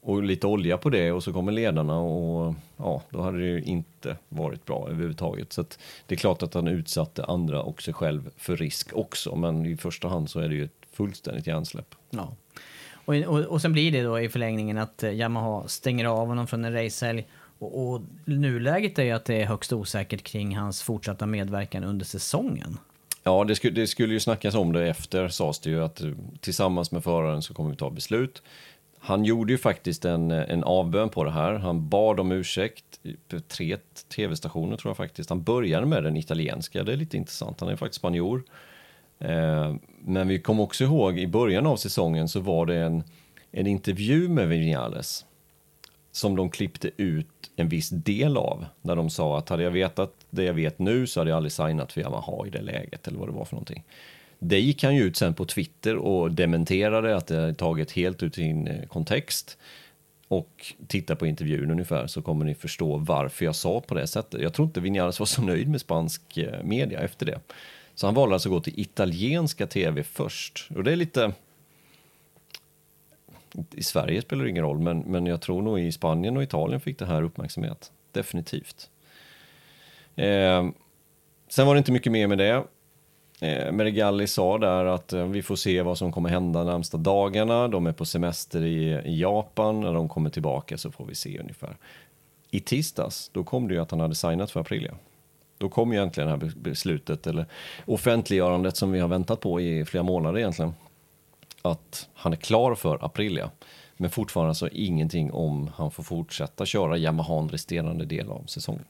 [SPEAKER 2] Och lite olja på det och så kommer ledarna och ja, då hade det ju inte varit bra överhuvudtaget. Så att det är klart att han utsatte andra och sig själv för risk också, men i första hand så är det ju ett fullständigt hjärnsläpp.
[SPEAKER 1] Ja. Och, och, och sen blir det då i förlängningen att eh, Yamaha stänger av honom från en racehelg. Och, och nuläget är ju att det är högst osäkert kring hans fortsatta medverkan under säsongen.
[SPEAKER 2] Ja, det skulle, det skulle ju snackas om det efter, sades det ju, att eh, tillsammans med föraren så kommer vi ta beslut. Han gjorde ju faktiskt en, en avbön på det här. Han bad om ursäkt på tre tv-stationer tror jag faktiskt. Han började med den italienska, det är lite intressant. Han är faktiskt spanjor. Eh, men vi kom också ihåg i början av säsongen så var det en, en intervju med Vinales som de klippte ut en viss del av när de sa att hade jag vetat det jag vet nu så hade jag aldrig signat för Yamaha i det läget eller vad det var för någonting. Det gick han ju ut sen på Twitter och dementerade att det är taget helt ut sin eh, kontext. Och titta på intervjun ungefär så kommer ni förstå varför jag sa på det sättet. Jag tror inte Vinales var så nöjd med spansk eh, media efter det. Så han valde alltså att gå till italienska tv först. Och det är lite... I Sverige spelar det ingen roll, men, men jag tror nog i Spanien och Italien fick det här uppmärksamhet. Definitivt. Eh, sen var det inte mycket mer med det. Eh, Merigalli sa där att eh, vi får se vad som kommer hända de närmsta dagarna. De är på semester i, i Japan. När de kommer tillbaka så får vi se ungefär. I tisdags, då kom det ju att han hade signat för Aprilia. Då kom ju egentligen det här beslutet, eller offentliggörandet som vi har väntat på i flera månader egentligen. Att han är klar för Aprilia. Men fortfarande så ingenting om han får fortsätta köra Yamaha resterande del av säsongen.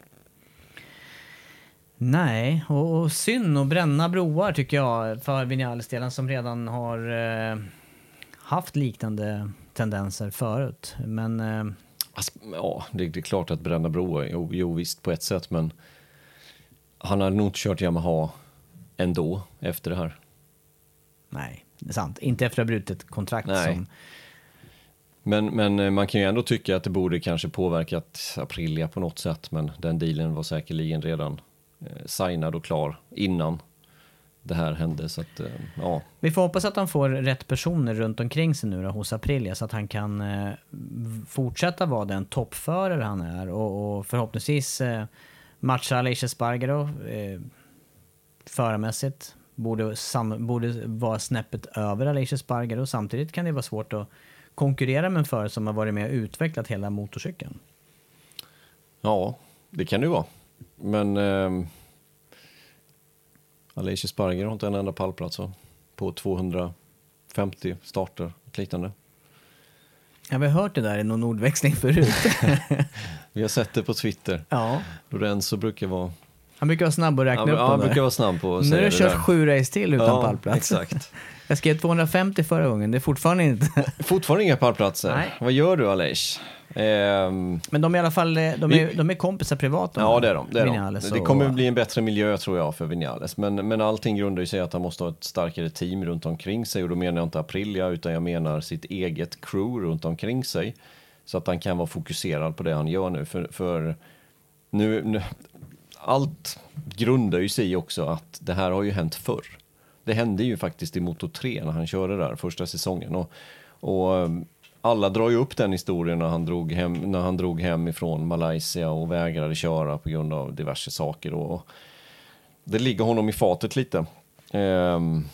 [SPEAKER 1] Nej, och, och synd att bränna broar tycker jag för Vinales-delen som redan har eh, haft liknande tendenser förut. Men... Eh...
[SPEAKER 2] Alltså, ja, det, det, är klart att bränna broar, jo, jo visst på ett sätt, men han hade nog inte kört Yamaha ändå efter det här.
[SPEAKER 1] Nej, det är sant. Inte efter att ha brutit kontrakt.
[SPEAKER 2] Nej. Som... Men, men eh, man kan ju ändå tycka att det borde kanske påverkat Aprilia på något sätt. Men den dealen var säkerligen redan eh, signad och klar innan det här hände. Så att, eh, ja.
[SPEAKER 1] Vi får hoppas att han får rätt personer runt omkring sig nu då, hos Aprilia så att han kan eh, fortsätta vara den toppförare han är och, och förhoppningsvis eh, matcha Alicia Spargaro eh, förarmässigt borde, sam, borde vara snäppet över Alicia Spargaro och samtidigt kan det vara svårt att konkurrera med en förare som har varit med och utvecklat hela motorcykeln.
[SPEAKER 2] Ja, det kan det ju vara. Men eh, Alicia Spargaro har inte en enda pallplats på 250 starter och liknande.
[SPEAKER 1] Ja, vi har hört det där i någon ordväxling förut. [laughs]
[SPEAKER 2] Vi har sett det på Twitter.
[SPEAKER 1] ja.
[SPEAKER 2] Lorenzo brukar vara,
[SPEAKER 1] Han brukar vara snabb att räkna
[SPEAKER 2] ja,
[SPEAKER 1] upp
[SPEAKER 2] han
[SPEAKER 1] dem
[SPEAKER 2] brukar vara snabb på att
[SPEAKER 1] Nu har du kört sju race till utan
[SPEAKER 2] Ja,
[SPEAKER 1] pallplats.
[SPEAKER 2] exakt.
[SPEAKER 1] Jag skrev 250 förra gången, det är fortfarande inte...
[SPEAKER 2] Fortfarande inga pallplatser.
[SPEAKER 1] Nej.
[SPEAKER 2] Vad gör du Aleix? Ehm,
[SPEAKER 1] Men de är i alla fall de är, de är kompisar privat. de
[SPEAKER 2] Ja, det är de. Det, är de. det
[SPEAKER 1] och-
[SPEAKER 2] kommer bli en bättre miljö tror jag för Vinales. Men, men allting grundar sig i att han måste ha ett starkare team runt omkring sig. Och då menar jag inte Aprilia utan jag menar sitt eget crew runt omkring sig. Så att han kan vara fokuserad på det han gör nu. För, för nu, nu, allt grundar ju sig också att det här har ju hänt förr. Det hände ju faktiskt i Moto 3 när han körde där första säsongen. Och, och um, alla drar ju upp den historien när han, drog hem, när han drog hem ifrån Malaysia och vägrade köra på grund av diverse saker. Och det ligger honom i fatet lite. Ehm,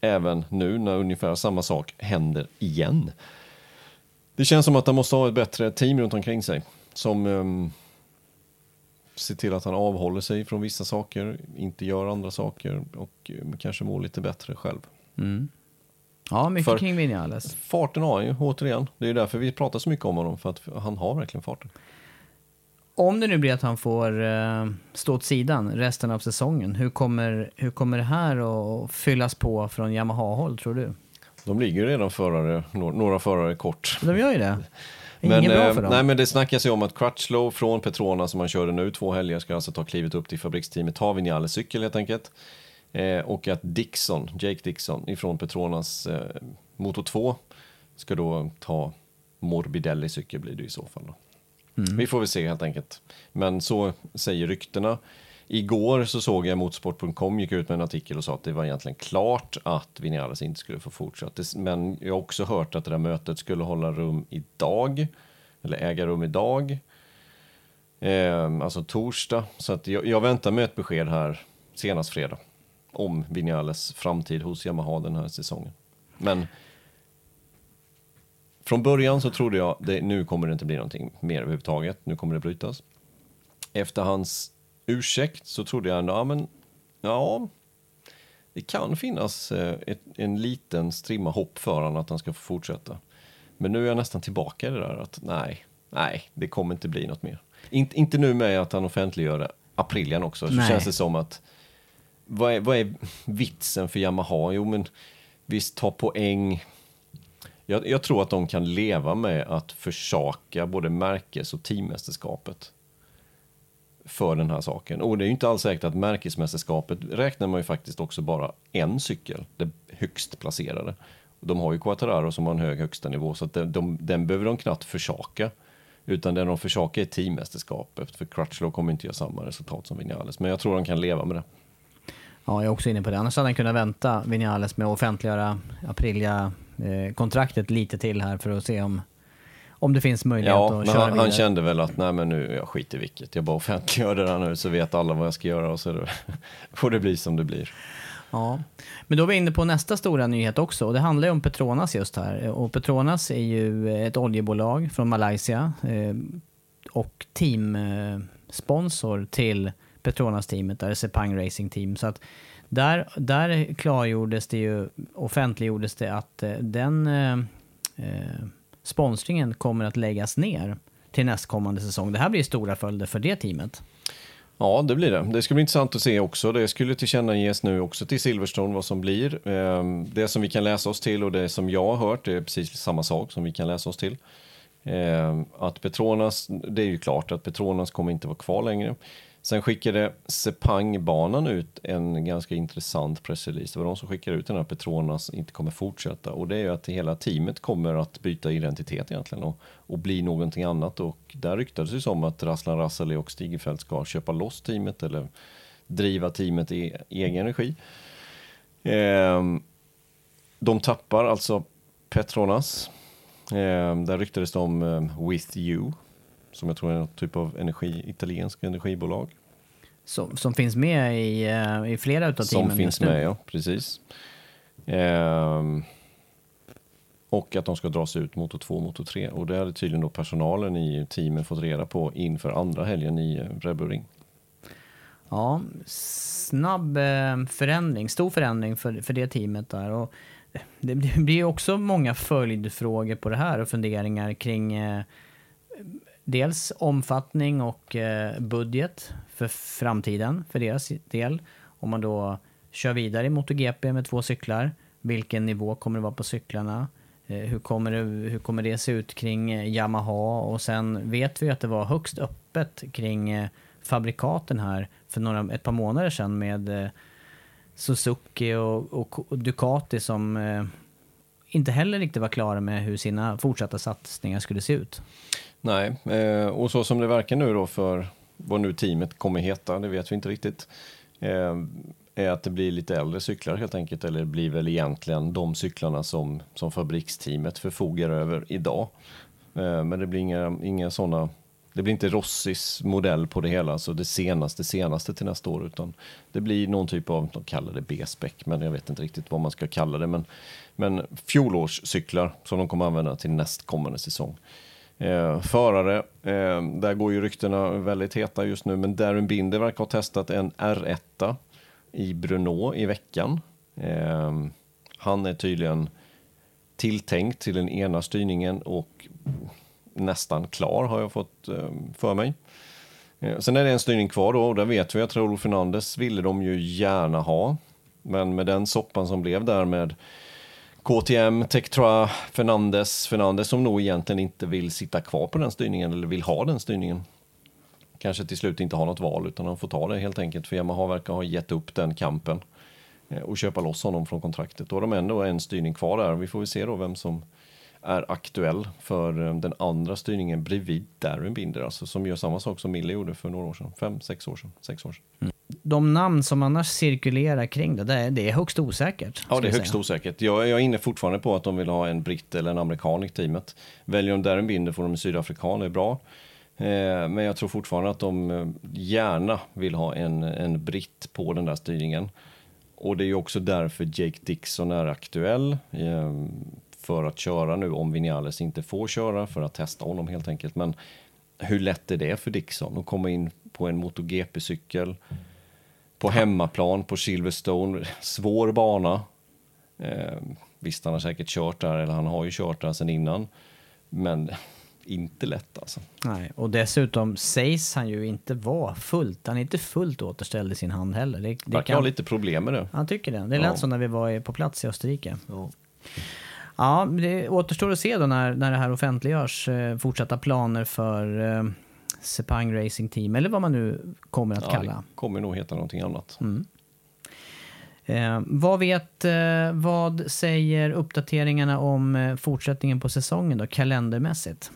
[SPEAKER 2] även nu när ungefär samma sak händer igen. Det känns som att han måste ha ett bättre team runt omkring sig. Som um, ser till att han avhåller sig från vissa saker, inte gör andra saker och um, kanske mår lite bättre själv. Mm.
[SPEAKER 1] Ja, mycket
[SPEAKER 2] För-
[SPEAKER 1] kring Vinales.
[SPEAKER 2] Farten har han ju, återigen. Det är ju därför vi pratar så mycket om honom, för att han har verkligen farten.
[SPEAKER 1] Om det nu blir att han får eh, stå åt sidan resten av säsongen, hur kommer, hur kommer det här att fyllas på från Yamaha-håll tror du?
[SPEAKER 2] De ligger ju redan förare, några, förare kort.
[SPEAKER 1] De gör ju det. [laughs] Bra
[SPEAKER 2] eh,
[SPEAKER 1] för dem.
[SPEAKER 2] nej, men det snackas ju om att Crutchlow från Petrona som han körde nu två helger ska alltså ta klivet upp till fabriksteamet, ta Vinales cykel helt enkelt. Eh, och att Dixon, Jake Dixon ifrån Petronas eh, Moto 2 ska då ta Morbidelli cykel blir det i så fall. Då. Vi får väl se helt enkelt. Men så säger ryktena. Igår så såg jag Motorsport.com gick ut med en artikel och sa att det var egentligen klart att Vinales inte skulle få fortsätta. Men jag har också hört att det där mötet skulle hålla rum idag. Eller äga rum idag. Eh, alltså torsdag. Så att jag, jag väntar med ett besked här senast fredag. Om Vinales framtid hos Yamaha den här säsongen. Men från början så trodde jag det, nu kommer det inte bli någonting mer överhuvudtaget. Nu kommer det brytas. Efter hans ursäkt så trodde jag ändå, ja men, ja, det kan finnas eh, ett, en liten strimma hopp för honom att han ska få fortsätta. Men nu är jag nästan tillbaka i det där att nej, nej, det kommer inte bli något mer. Inte, inte nu med att han offentliggör det, Aprilian också, så
[SPEAKER 1] Nej.
[SPEAKER 2] känns det som att vad är, vad är vitsen för Yamaha? Jo men visst, ta poäng. Jag, jag tror att de kan leva med att försaka både märkes och teammästerskapet för den här saken. Och det är ju inte alls säkert att märkesmästerskapet räknar man ju faktiskt också bara en cykel, det högst placerade. De har ju Quattararo som har en hög högsta nivå så att de, de, den behöver de knappt försaka. Utan det de försakar är teammästerskapet för Crutchlow kommer inte göra samma resultat som Vinales. Men jag tror de kan leva med det.
[SPEAKER 1] Ja, jag är också inne på det. Annars hade han kunnat vänta Vinales med att offentliggöra Aprilia-kontraktet lite till här för att se om, om det finns möjlighet
[SPEAKER 2] Ja,
[SPEAKER 1] att
[SPEAKER 2] men
[SPEAKER 1] köra
[SPEAKER 2] han,
[SPEAKER 1] vidare.
[SPEAKER 2] han kände väl att nej men nu, jag skiter i vilket. Jag bara offentliggör det där nu så vet alla vad jag ska göra och så det, [laughs] får det bli som det blir.
[SPEAKER 1] Ja, men då är vi inne på nästa stora nyhet också och det handlar ju om Petronas just här. Och Petronas är ju ett oljebolag från Malaysia eh, och teamsponsor till Petronas-teamet, där är Sepang Racing Team. Så att där, där klargjordes det ju, offentliggjordes det att eh, den eh, eh sponsringen kommer att läggas ner till nästkommande säsong. Det här blir stora följder för det teamet.
[SPEAKER 2] Ja, det blir det. Det ska bli intressant att se också. Det skulle tillkännages nu också till Silverstone vad som blir. Ehm, det som vi kan läsa oss till och det som jag har hört det är precis samma sak som vi kan läsa oss till. Ehm, att Petronas, det är ju klart att Petronas kommer inte vara kvar längre. Sen skickade Sepang-banan ut en ganska intressant pressrelease. Det var de som skickade ut den här Petronas inte kommer fortsätta. Och det är ju att hela teamet kommer att byta identitet egentligen och, och bli någonting annat. Och där ryktades det som att Raslan Rassali och Stigefelt ska köpa loss teamet eller driva teamet i egen regi. Ehm, de tappar alltså Petronas. Ehm, där ryktades det om eh, With You, som jag tror är någon typ av energi, italiensk energibolag.
[SPEAKER 1] som, som finns med i, eh, i flera utav teamen
[SPEAKER 2] Som finns med, ja. Precis. Ehm, och att de ska dras ut motor 2 och motor 3. Och det hade tydligen då personalen i teamen fått reda på inför andra helgen i eh, Red Bull Ring.
[SPEAKER 1] Ja, snabb eh, förändring, stor förändring för, för det teamet där. Och det, blir också många följdfrågor på det här och funderingar kring dels omfattning och eh, budget för framtiden för deras del. Om man då kör vidare i MotoGP med två cyklar, vilken nivå kommer det vara på cyklarna? Eh, hur, kommer det, hur kommer det se ut kring eh, Yamaha? Och sen vet vi att det var högst öppet kring fabrikaten här för några, ett par månader sedan med Suzuki och, och, och Ducati som eh, inte heller riktigt var klara med hur sina fortsatta satsningar skulle se ut.
[SPEAKER 2] Nej, eh, och så som det verkar nu då för vad nu teamet kommer heta, det vet vi inte riktigt, eh, är att det blir lite äldre cyklar helt enkelt, eller det blir väl egentligen de cyklarna som, som fabriksteamet förfogar över idag. Eh, men det blir inga, inga sådana, det blir inte Rossis modell på det hela, så det senaste, senaste till nästa år, utan det blir någon typ av, de kallar det B-spec, men jag vet inte riktigt vad man ska kalla det, men, men fjolårscyklar som de kommer använda till nästkommande säsong. Eh, förare, eh, där går ju ryktena väldigt heta just nu, men Darren Binder verkar ha testat en R1 i Brno i veckan. Eh, han är tydligen tilltänkt till den ena styrningen och nästan klar har jag fått eh, för mig. Eh, sen är det en styrning kvar då och där vet vi att Raúl Fernandez ville de ju gärna ha. Men med den soppan som blev där med KTM, Tektra, Fernandes, Fernandes som nog egentligen inte vill sitta kvar på den styrningen eller vill ha den styrningen. Kanske till slut inte har något val utan de får ta det helt enkelt för Yamaha verkar ha gett upp den kampen eh, och köpa loss honom från kontraktet. Då har de ändå en styrning kvar där. Vi får väl se då vem som är aktuell för eh, den andra styrningen bredvid Darren Binder, alltså som gör samma sak som Mille gjorde för några år sedan. Fem, sex år sedan. Sex år sedan. Mm.
[SPEAKER 1] De namn som annars cirkulerar kring det, det är, det är högst osäkert.
[SPEAKER 2] Ja, det är högst
[SPEAKER 1] säga.
[SPEAKER 2] osäkert. Jag, jag är inne fortfarande på att de vill ha en britt eller en amerikan i teamet. Väljer de Darren Binder får de en sydafrikan, det är bra. Eh, men jag tror fortfarande att de eh, gärna vill ha en, en britt på den där styrningen. Och det är ju också därför Jake Dixon är aktuell. Eh, för att köra nu om Vinales inte får köra, för att testa honom helt enkelt. Men hur lätt är det för Dixon att komma in på en MotoGP-cykel? På hemmaplan på Silverstone, svår bana. Eh, visst, han har säkert kört där, eller han har ju kört där sedan innan. Men inte lätt alltså.
[SPEAKER 1] Nej, och dessutom sägs han ju inte vara fullt, han är inte fullt återställd i sin hand heller. Det, det
[SPEAKER 2] Verkar ha lite problem med det.
[SPEAKER 1] Han tycker det. Det lät
[SPEAKER 2] Ja.
[SPEAKER 1] så när vi var på plats i Österrike. Ja, det återstår att se då när, när det här offentliggörs eh, fortsatta planer för eh, Sepang Racing Team, eller vad man nu kommer att
[SPEAKER 2] Ja,
[SPEAKER 1] kalla.
[SPEAKER 2] det kommer nog heta någonting annat.
[SPEAKER 1] Eh, vad vet, eh, vad säger uppdateringarna om eh, fortsättningen på säsongen då, kalendermässigt?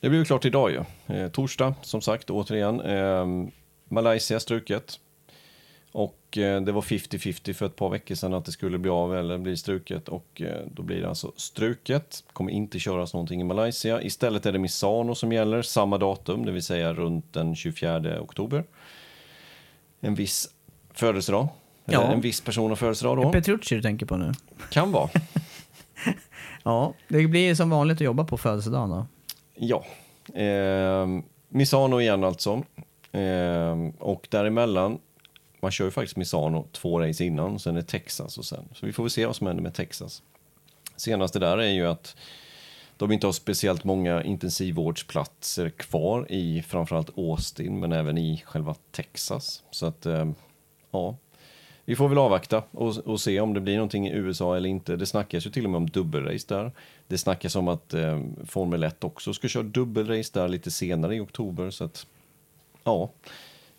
[SPEAKER 2] Det blir ju klart idag ju. Eh, torsdag, som sagt, återigen. Eh, Malaysia struket. Och eh, det var 50-50 för ett par veckor sedan att det skulle bli av eller bli struket. Och eh, då blir det alltså struket. Kommer inte köras någonting i Malaysia. Istället är det Misano som gäller, samma datum, det vill säga runt den 24 oktober. En viss födelsedag.
[SPEAKER 1] Ja.
[SPEAKER 2] en viss person har födelsedag då.
[SPEAKER 1] Petrucci du tänker på nu?
[SPEAKER 2] Kan vara. [laughs]
[SPEAKER 1] Ja, det blir som vanligt att jobba på födelsedagen då.
[SPEAKER 2] Ja. Eh, Misano igen alltså. Eh, och däremellan, man kör ju faktiskt Misano två race innan, sen är det Texas och sen. Så vi får väl se vad som händer med Texas. Senaste där är ju att de inte har speciellt många intensivvårdsplatser kvar i framförallt Austin, men även i själva Texas. Så att, eh, ja. Vi får väl avvakta och, och se om det blir någonting i USA eller inte. Det snackas ju till och med om dubbelrace där. Det snackas om att eh, Formel 1 också ska köra dubbelrace där lite senare i oktober. Så att, ja,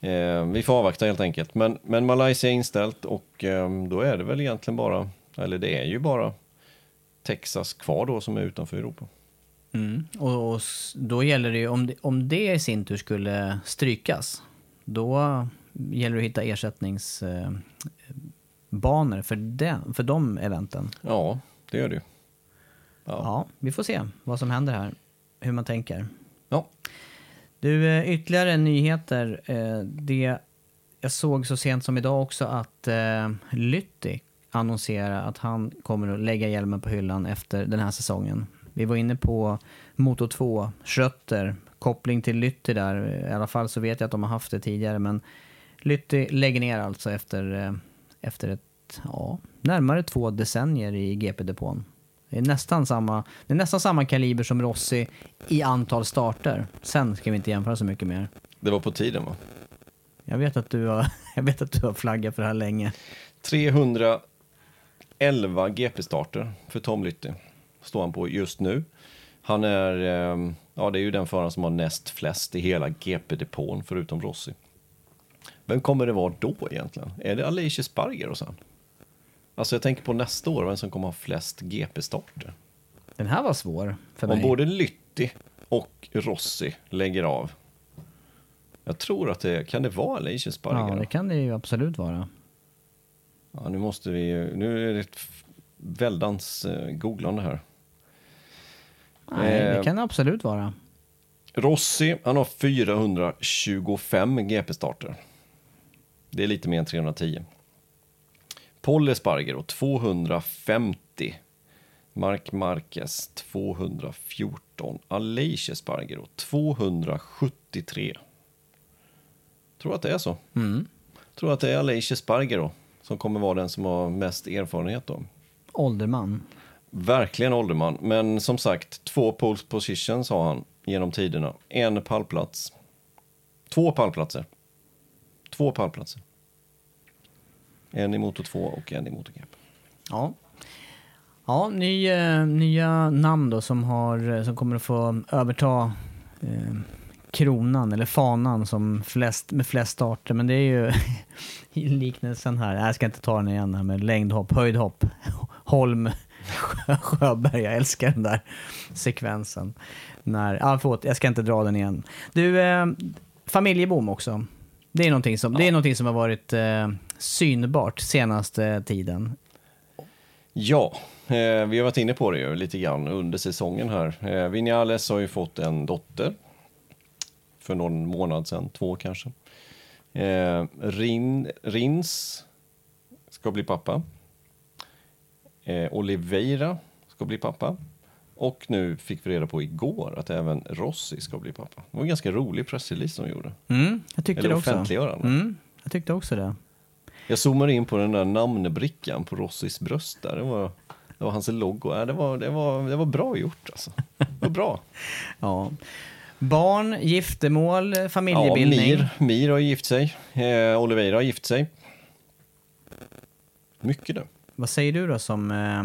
[SPEAKER 2] eh, vi får avvakta helt enkelt. Men, men Malaysia är inställt och eh, då är det väl egentligen bara, eller det är ju bara Texas kvar då som är utanför Europa.
[SPEAKER 1] Och, och s- då gäller det ju, om det, om det i sin tur skulle strykas, då gäller det att hitta ersättningsbanor eh, för, den, för de eventen.
[SPEAKER 2] Ja, det gör det ju.
[SPEAKER 1] Ja. vi får se vad som händer här, hur man tänker. Du, eh, ytterligare nyheter. Eh, det jag såg så sent som idag också att eh, Lytti annonserar att han kommer att lägga hjälmen på hyllan efter den här säsongen. Vi var inne på Moto 2, Schrötter, koppling till Lytti där. I alla fall så vet jag att de har haft det tidigare, men Lytti lägger ner alltså efter, efter ett, ja, närmare två decennier i GP-depån. Det är, nästan samma, det är nästan samma kaliber som Rossi i antal starter. Sen ska vi inte jämföra så mycket mer.
[SPEAKER 2] Det var på tiden va?
[SPEAKER 1] Jag vet att du har, [laughs] jag vet att du har flaggat för det här länge.
[SPEAKER 2] 311 GP-starter för Tom Lytti står han på just nu. Han är, eh, ja det är ju den föraren som har näst flest i hela GP-depån förutom Rossi. Vem kommer det vara då egentligen? Är det Alicia Sparger och sen? Alltså jag tänker på nästa år, vem som kommer ha flest GP-starter.
[SPEAKER 1] Den här var svår för
[SPEAKER 2] Om
[SPEAKER 1] mig.
[SPEAKER 2] både Lytti och Rossi lägger av. Jag tror att det, kan det vara Alicia Sparger?
[SPEAKER 1] Ja, det kan det ju absolut vara.
[SPEAKER 2] Ja, nu måste vi, nu är det ett väldans eh, googlande här.
[SPEAKER 1] Nej, det
[SPEAKER 2] Eh.
[SPEAKER 1] kan det absolut vara.
[SPEAKER 2] Rossi, han har 425 GP-starter. Det är lite mer än 310. Paul Espargaro 250. Mark Marquez 214. Aleix Espargaro 273. Tror att det är så. Tror att det är Aleix Espargaro som kommer vara den som har mest erfarenhet då.
[SPEAKER 1] Ålderman.
[SPEAKER 2] Verkligen ålderman, men som sagt, två pole positions har han genom tiderna. En pallplats. Två pallplatser. Två pallplatser. En i motor 2 och en i MotoGP.
[SPEAKER 1] Ja. Ja, ny, eh, nya namn då som, har, eh, som kommer att få överta eh, kronan eller fanan som flest, med flest starter. Men det är ju [laughs] liknelsen här, jag ska inte ta den igen här med längdhopp, höjdhopp, [laughs] Holm, Sjö- Sjöberg, jag älskar den där sekvensen. När, ja, förlåt, jag ska inte dra den igen. Du, eh, familjebom också. Det är någonting som, det är någonting som har varit eh, synbart senaste tiden.
[SPEAKER 2] Ja, eh, vi har varit inne på det ju lite grann under säsongen här. Eh, Vinales har ju fått en dotter för någon månad sedan, två kanske. Eh, Rin, Rins ska bli pappa. Eh, Oliveira ska bli pappa. Och nu fick vi reda på igår att även Rossi ska bli pappa. Det var en ganska rolig pressrelease de gjorde.
[SPEAKER 1] Mm, jag tyckte
[SPEAKER 2] Eller
[SPEAKER 1] det också.
[SPEAKER 2] offentliggörande.
[SPEAKER 1] Mm, jag tyckte också det.
[SPEAKER 2] Jag zoomade in på den där namnbrickan på Rossis bröst där. Det var, det var hans logo. Ja, det, var, det, var, det var bra gjort alltså. Det var bra. [laughs]
[SPEAKER 1] Ja. Barn, giftermål,
[SPEAKER 2] Ja,
[SPEAKER 1] familjebildning.
[SPEAKER 2] Mir, Mir har gift sig. Eh, Oliveira har gift sig. Mycket nu.
[SPEAKER 1] Vad säger du då som eh,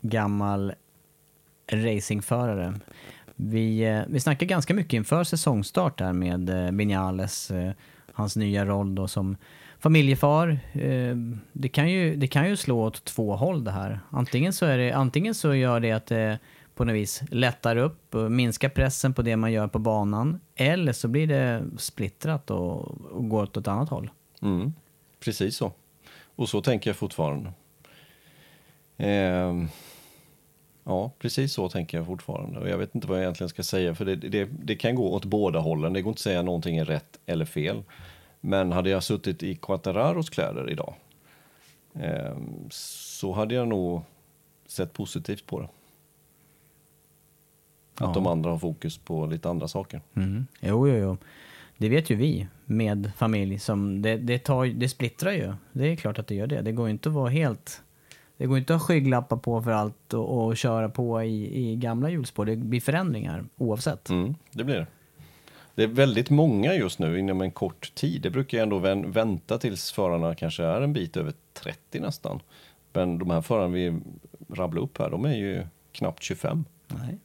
[SPEAKER 1] gammal racingförare? Vi, eh, vi snackar ganska mycket inför säsongstart där med eh, Vinales, eh, hans nya roll då som familjefar. Eh, det, kan ju, det kan ju slå åt två håll det här. Antingen så, är det, antingen så gör det att det på något vis lättar upp och minskar pressen på det man gör på banan. Eller så blir det splittrat och, och går åt ett annat håll.
[SPEAKER 2] Mm, precis så. Och så tänker jag fortfarande. Ehm, ja, precis så tänker jag fortfarande. Och jag vet inte vad jag egentligen ska säga, för det, det, det kan gå åt båda hållen. Det går inte att säga någonting är rätt eller fel. Men hade jag suttit i Quattararos kläder idag ehm, så hade jag nog sett positivt på det. Att de andra har fokus på lite andra saker.
[SPEAKER 1] Mm. Jo, jo, jo. Det vet ju vi med familj. Som det, det, tar, det splittrar ju. Det är klart att det gör det. Det går inte att vara helt... Det går inte att ha skygglappar på för allt och, och köra på i, i gamla hjulspår. Det blir förändringar oavsett.
[SPEAKER 2] Mm, det blir det. Det är väldigt många just nu inom en kort tid. Det brukar ändå vänta tills förarna kanske är en bit över 30 nästan. Men de här förarna vi rabblar upp här, de är ju knappt 25.
[SPEAKER 1] Nej.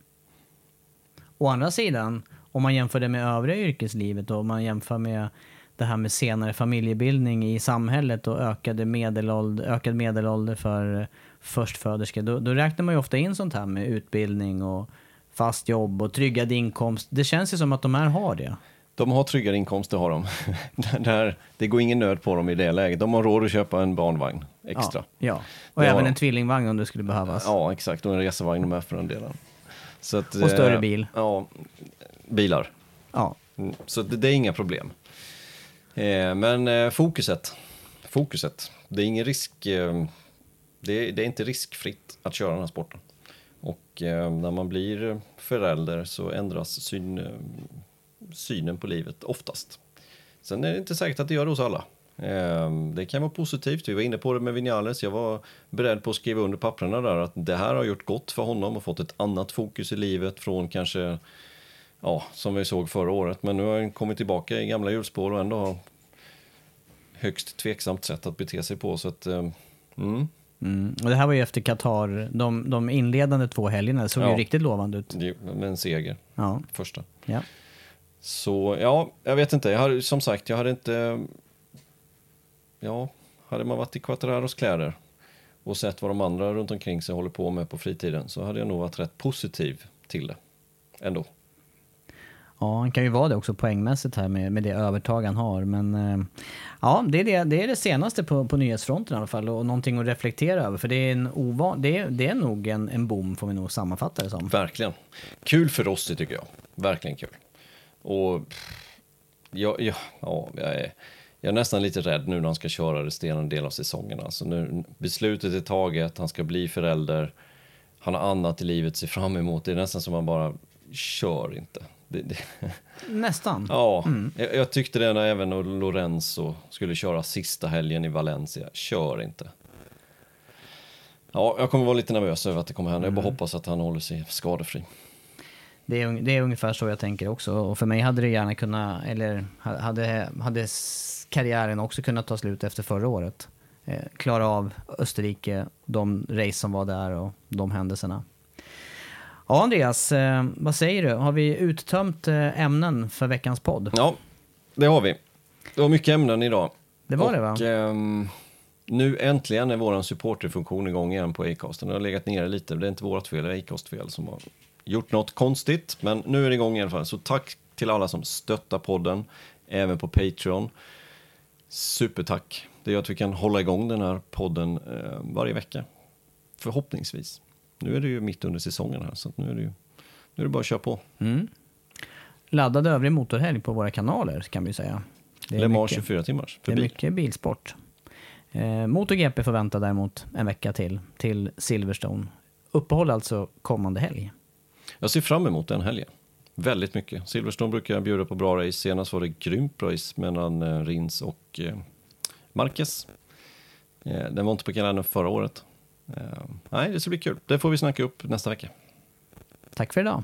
[SPEAKER 1] Å andra sidan, om man jämför det med övriga yrkeslivet och om man jämför med det här med senare familjebildning i samhället och ökade medelålder, ökad medelålder för förstföderskor, då, då räknar man ju ofta in sånt här med utbildning och fast jobb och tryggad inkomst. Det känns ju som att de här har det.
[SPEAKER 2] De har tryggare inkomster har de. [laughs] det, här, det går ingen nöd på dem i det läget. De har råd att köpa en barnvagn extra.
[SPEAKER 1] Ja, ja. och
[SPEAKER 2] Det
[SPEAKER 1] även en tvillingvagn om det skulle behövas.
[SPEAKER 2] Ja, exakt. Och en resevagn med för den delen. Så att,
[SPEAKER 1] Och större
[SPEAKER 2] eh,
[SPEAKER 1] bil.
[SPEAKER 2] Ja, bilar.
[SPEAKER 1] Ja.
[SPEAKER 2] Mm, Så det, det är inga problem. Eh, men eh, fokuset. Fokuset. Det är ingen risk. Det, är, det är inte riskfritt att köra den här sporten. Och när man blir förälder så ändras syn, eh, synen på livet oftast. Sen är det inte säkert att det gör det hos alla. Ehm, det kan vara positivt. Vi var inne på det med Vinales. Jag var beredd på att skriva under papperna där att det här har gjort gott för honom och fått ett annat fokus i livet från kanske, ja, som vi såg förra året. Men nu har han kommit tillbaka i gamla hjulspår och ändå har högst tveksamt sätt att bete sig på. Så att, ehm, mm.
[SPEAKER 1] Mm. Och det här var ju efter Qatar, de, de inledande två helgerna, det såg
[SPEAKER 2] Ja.
[SPEAKER 1] ju riktigt lovande ut.
[SPEAKER 2] Det- Med en seger,
[SPEAKER 1] Ja.
[SPEAKER 2] första.
[SPEAKER 1] Ja.
[SPEAKER 2] Så ja, jag vet inte. Jag hade, som sagt, jag hade inte... Ja, hade man varit i Quattararos kläder och sett vad de andra runt omkring sig håller på med på fritiden så hade jag nog varit rätt positiv till det. Ändå.
[SPEAKER 1] Ja, han kan ju vara det också poängmässigt här med, med det övertag han har. Men eh, ja, det är det, det är det senaste på, på nyhetsfronten i alla fall och någonting att reflektera över. För det är, en ovan, det är, det är nog en, en boom får vi nog sammanfatta det som.
[SPEAKER 2] Verkligen. Kul för Rossi tycker jag. Verkligen kul. Och ja, jag, ja, jag, är, jag är nästan lite rädd nu när han ska köra resterande del av säsongen. Alltså nu, beslutet är taget, han ska bli förälder. Han har annat i livet att se fram emot. Det är nästan som man bara kör inte. Det, det,
[SPEAKER 1] Nästan.
[SPEAKER 2] ja, jag, jag tyckte det när även Lorenzo skulle köra sista helgen i Valencia. Kör inte. Ja, jag kommer vara lite nervös över att det kommer hända. Jag bara hoppas att han håller sig skadefri.
[SPEAKER 1] Det är, det är ungefär så jag tänker också. Och för mig hade det gärna kunnat, eller ha- hade, hade karriären också kunnat ta slut efter förra året. Eh, klara av Österrike, de race som var där och de händelserna. Ja, Andreas, eh, vad säger du? Har vi uttömt eh, ämnen för veckans podd?
[SPEAKER 2] Ja, det har vi. Det var mycket ämnen idag.
[SPEAKER 1] Det var
[SPEAKER 2] och,
[SPEAKER 1] det, va?
[SPEAKER 2] ehm, nu äntligen är vår supporterfunktion igång igen på Acast. Den har legat nere lite. Det är inte vårt fel, det är Acast fel som har gjort något konstigt. Men nu är det igång i alla fall. Så tack till alla som stöttar podden, även på Patreon. Supertack. Det gör att vi kan hålla igång den här podden eh, varje vecka. Förhoppningsvis. Nu är det ju mitt under säsongen här, så nu är det ju nu är det bara att köra på.
[SPEAKER 1] Laddad övrig motorhelg på våra kanaler kan vi säga. Det är
[SPEAKER 2] Le Mans
[SPEAKER 1] mycket-
[SPEAKER 2] 24 timmars
[SPEAKER 1] Det
[SPEAKER 2] för
[SPEAKER 1] är
[SPEAKER 2] bil.
[SPEAKER 1] mycket bilsport. Eh, MotoGP vänta däremot en vecka till, till Silverstone. Uppehåll alltså kommande helg.
[SPEAKER 2] Jag ser fram emot den helgen. Väldigt mycket. Silverstone brukar bjuda på bra race. Senast var det grymt race mellan eh, Rins och eh, Marquez. Eh, den var inte på kalendern förra året. Eh, nej, det ska bli kul. Det får vi snacka upp nästa vecka.
[SPEAKER 1] Tack för idag.